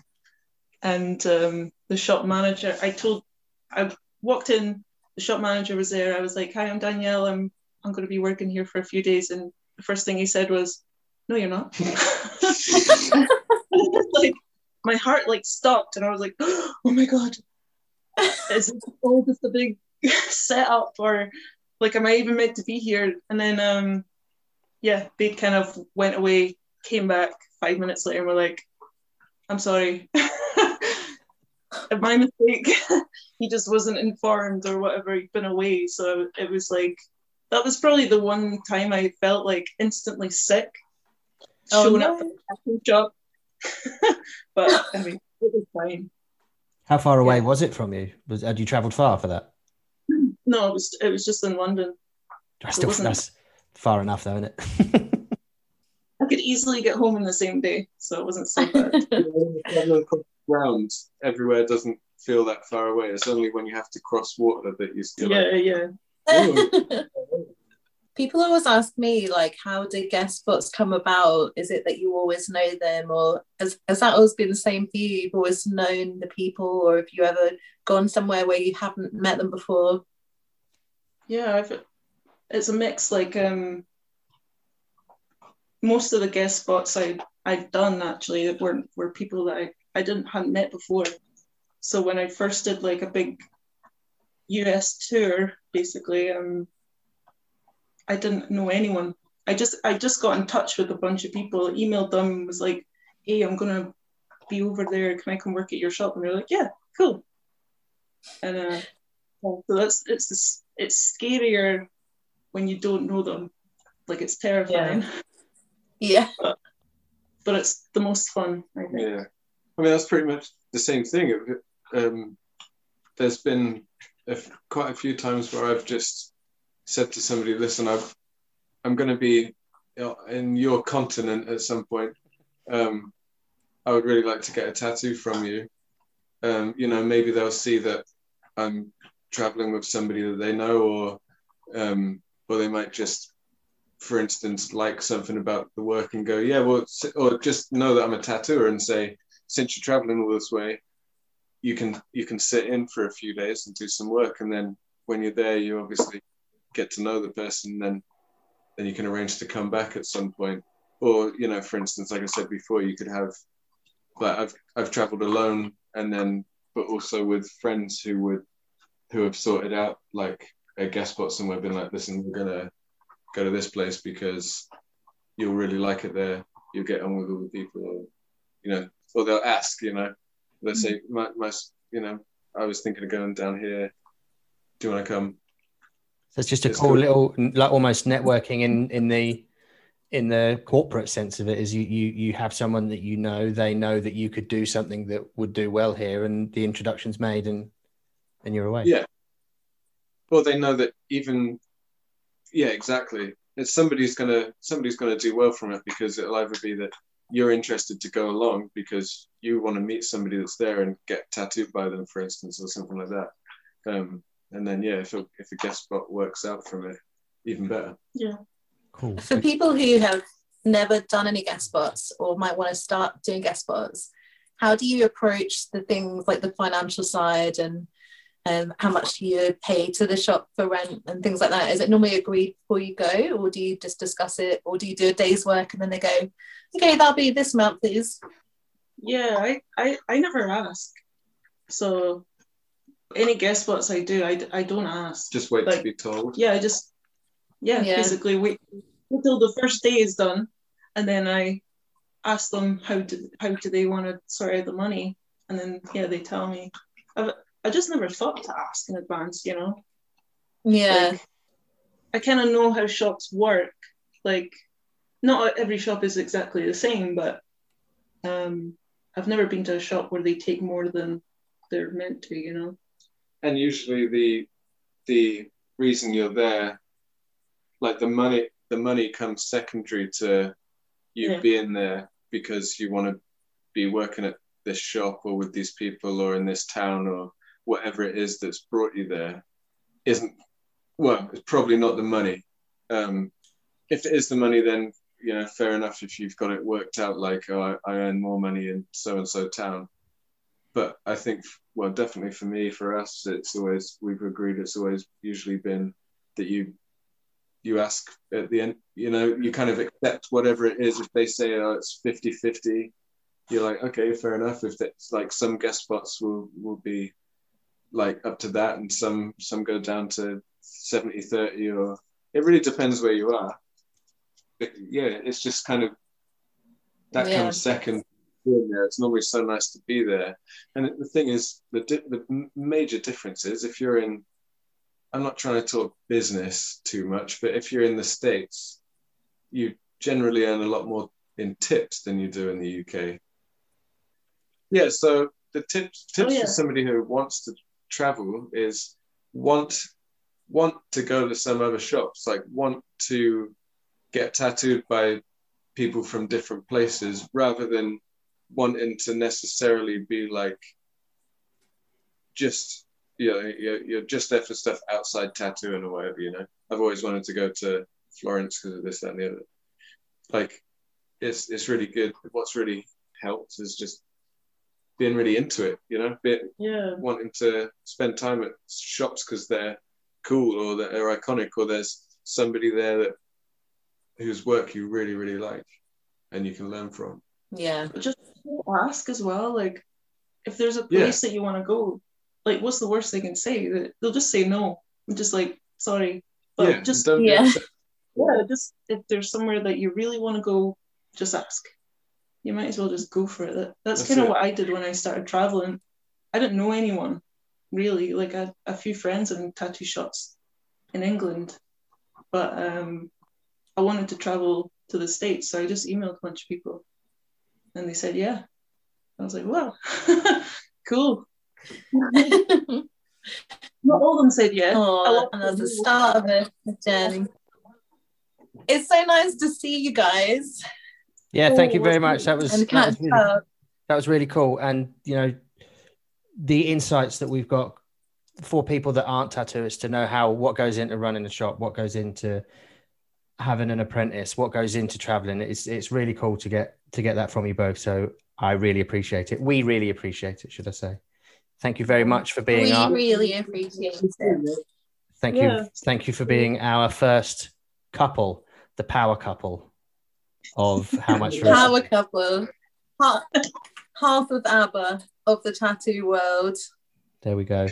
and um the shop manager i told i walked in the shop manager was there. I was like hi i'm danielle. I'm i'm going to be working here for a few days and the first thing he said was no you're not <laughs> <laughs> like my heart like stopped and i was like <gasps> oh my god is this all just a big <laughs> setup or like am I even meant to be here? And then um yeah, they kind of went away, came back five minutes later and were like, I'm sorry. My mistake. he just wasn't informed or whatever, he'd been away. So it was like that was probably the one time I felt like instantly sick. Oh, showing no. up at the job. <laughs> but I mean, it was fine. How far away Yeah. was it from you? Was had you travelled far for that? No, it was it was just in London. That's still wasn't- that's far enough, though, isn't it? <laughs> I could easily get home in the same day, so it wasn't so bad. <laughs> ground everywhere doesn't feel that far away it's only when you have to cross water that you feel like yeah, yeah. <laughs> People always ask me, like, how did guest spots come about? Is it that you always know them, or has, has that always been the same for you? You've always known the people, or have you ever gone somewhere where you haven't met them before? Yeah, I've, it's a mix. Like um, most of the guest spots I I'd done actually were were people that I, I didn't hadn't met before. So when I first did like a big US tour, basically, um, I didn't know anyone. I just I just got in touch with a bunch of people, emailed them, was like, "Hey, I'm gonna be over there. Can I come work at your shop?" And they're like, "Yeah, cool." And uh, so that's it's this, it's scarier when you don't know them. Like it's terrifying, Yeah. <laughs> but it's the most fun. I think. Yeah, I mean that's pretty much the same thing. Um, there's been a f- quite a few times where I've just said to somebody, "Listen, I've, I'm going to be in your continent at some point. Um, I would really like to get a tattoo from you. Um, you know, maybe they'll see that I'm traveling with somebody that they know, or um, or they might just, for instance, like something about the work and go, yeah, well, or just know that I'm a tattooer and say, since you're traveling all this way, you can you can sit in for a few days and do some work, and then when you're there, you obviously get to know the person, then then you can arrange to come back at some point. Or you know, for instance, like I said before, you could have like I've I've traveled alone and then but also with friends who would who have sorted out like a guest spot somewhere, been like, listen, we're gonna go to this place because you'll really like it there. You'll get on with all the people, or, you know, or they'll ask, you know, they'll mm-hmm. say, my, my, you know, I was thinking of going down here. Do you want to come? So it's just a It's cool good. little, like almost networking in in the in the corporate sense of it. Is you you you have someone that you know, they know that you could do something that would do well here, and the introduction's made, and and you're away. Yeah. Well, they know that even, yeah, exactly. It's somebody's gonna somebody's gonna do well from it because it'll either be that you're interested to go along because you want to meet somebody that's there and get tattooed by them, for instance, or something like that. Um, and then yeah, if a, if a guest spot works out from it, even better. Yeah. Cool. For people who have never done any guest spots or might want to start doing guest spots, how do you approach the things like the financial side and um, how much do you pay to the shop for rent and things like that? Is it normally agreed before you go, or do you just discuss it, or do you do a day's work and then they go, okay, that'll be this amount, please? Yeah, I, I, I never ask. So any guess spots I do, I, I don't ask. Just wait to be told. Yeah, I just yeah, Yeah. basically wait until the first day is done, and then I ask them how do how do they want to sort out the money, and then yeah, they tell me. I've, I just never thought to ask in advance, you know. Yeah, Like, I kind of know how shops work. Like, not every shop is exactly the same, but um, I've never been to a shop where they take more than they're meant to, you know. and usually the the reason you're there like the money the money comes secondary to you Yeah. being there because you want to be working at this shop or with these people or in this town or whatever it is that's brought you there isn't well it's probably not the money um if it is the money then you know fair enough if you've got it worked out like oh, I, I earn more money in so and so town but I think, well, definitely for me, for us, it's always we've agreed. It's always usually been that you you ask at the end, you know, you kind of accept whatever it is. If they say oh, it's 50-50, you're like, okay, fair enough. If it's like some guest spots will will be like up to that, and some some go down to 70-30, or it really depends where you are. But yeah, it's just kind of that Yeah. comes second. being there. It's normally so nice to be there. And the thing is, the di- the major difference is if you're in. I'm not trying to talk business too much, but if you're in the states, you generally earn a lot more in tips than you do in the UK. Yeah, so the tips tips Oh, yeah. for somebody who wants to travel is want want to go to some other shops, like want to get tattooed by people from different places rather than wanting to necessarily be like just you know you're, you're just there for stuff outside tattooing or whatever you know? I've always wanted to go to florence because of this that and the other. Like it's it's really good. What's really helped is just being really into it you know Be, Yeah. wanting to spend time at shops because they're cool or they're iconic or there's somebody there that whose work you really really like and you can learn from yeah, just ask as well. Like, if there's a Yeah. place that you want to go, like, what's the worst they can say? That they'll just say no. I'm just like, sorry, but yeah just Yeah. yeah, just if there's somewhere that you really want to go, just ask. You might as well just go for it. That, that's, That's kind of what I did when I started traveling. I didn't know anyone really. Like I had a few friends in tattoo shops in England, but um, I wanted to travel to the states, so I just emailed a bunch of people, and they said yeah. I was like, wow, <laughs> cool. <laughs> Not all of them said yes. Oh, and that's the start of a a journey. It's so nice to see you guys Yeah, thank you very much. That was that was, really, that was really cool, and you know, the insights that we've got for people that aren't tattooists to know how what goes into running a shop, what goes into having an apprentice, what goes into traveling. It's it's really cool to get to get that from you both. So I really appreciate it. We really appreciate it, should I say? Thank you very much for being we our really appreciate it. thank Yeah. you thank you for being our first couple, the power couple of how much Power couple, half, half of ABBA of the tattoo world. There we go.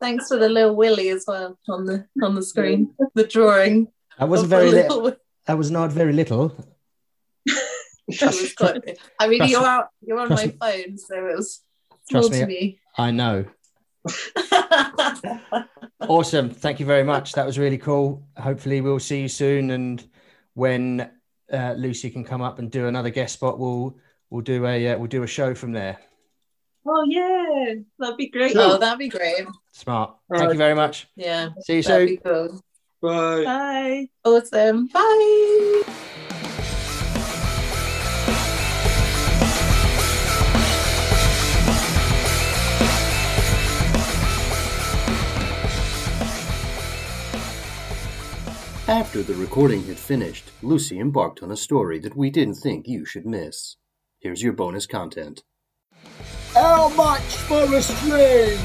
Thanks for the little Willy as well on the on the screen. The drawing. That wasn't very little. Willy. That was not very little. <laughs> Was quite- I mean, you're out. You're on my phone, so it was small Trust to me. me. I know. <laughs> Awesome. Thank you very much. That was really cool. Hopefully, we'll see you soon. And when uh, Lucy can come up and do another guest spot, we'll we'll do a uh, we'll do a show from there. Oh yeah, that'd be great. oh, that'd be great. Smart. All Thank right. you very much. Yeah, See you that'd soon. be cool. Bye. Bye. Awesome. Bye. After the recording had finished, Lucy embarked on a story that we didn't think you should miss. Here's your bonus content. How much for a string?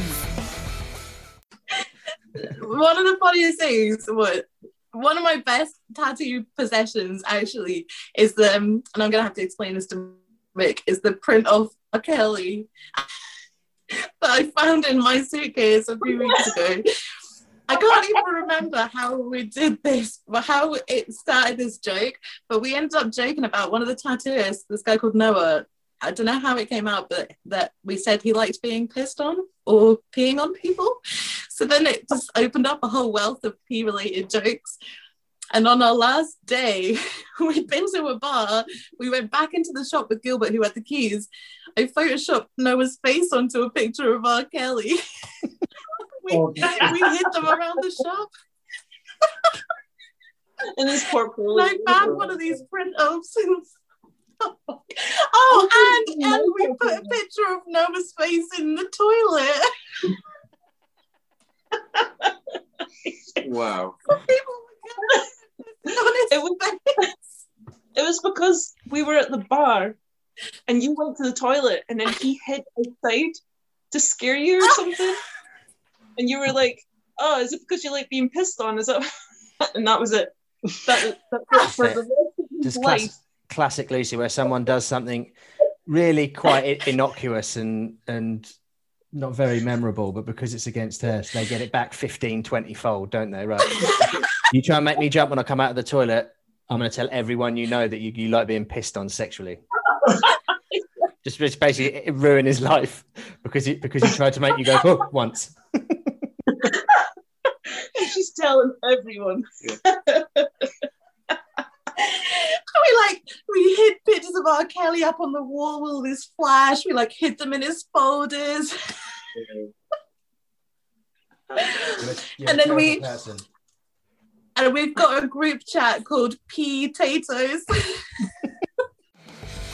one of the funniest things what one of my best tattoo possessions actually is the um, and I'm gonna have to explain this to Mick is the print of R. Kelly <laughs> that I found in my suitcase a few weeks ago. I can't even remember how we did this, how it started this joke. But we ended up joking about one of the tattooists, this guy called Noah. I don't know how it came out, but that we said he liked being pissed on or peeing on people. So then it just opened up a whole wealth of pee related jokes. And on our last day, <laughs> we'd been to a bar. We went back into the shop with Gilbert, who had the keys. I photoshopped Noah's face onto a picture of R. Kelly. <laughs> we, we hid them around the shop. In his portfolio. And I found one of these print offs. <laughs> oh, and, and we put a picture of Noah's face in the toilet. Wow. <laughs> People were going on his It was- <laughs> It was because we were at the bar and you went to the toilet and then he hid outside to scare you or something. And you were like, Oh, is it because you like being pissed on? Is that <laughs> and that was it. That was that was for the of his Just life. class- classic Lucy, where someone does something really quite innocuous and and not very memorable, but because it's against her, so they get it back 15, 20 fold, don't they? Right. you try and make me jump when I come out of the toilet. I'm going to tell everyone you know that you, you like being pissed on sexually. <laughs> just, just basically ruin his life because he because he tried to make you go oh, once. <laughs> She's telling everyone. <laughs> we like we hid pictures of R. Kelly up on the wall with all this flash. We like hid them in his folders. And then we- And we've got a group chat called P Tatoes. <laughs>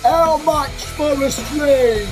How much for a string?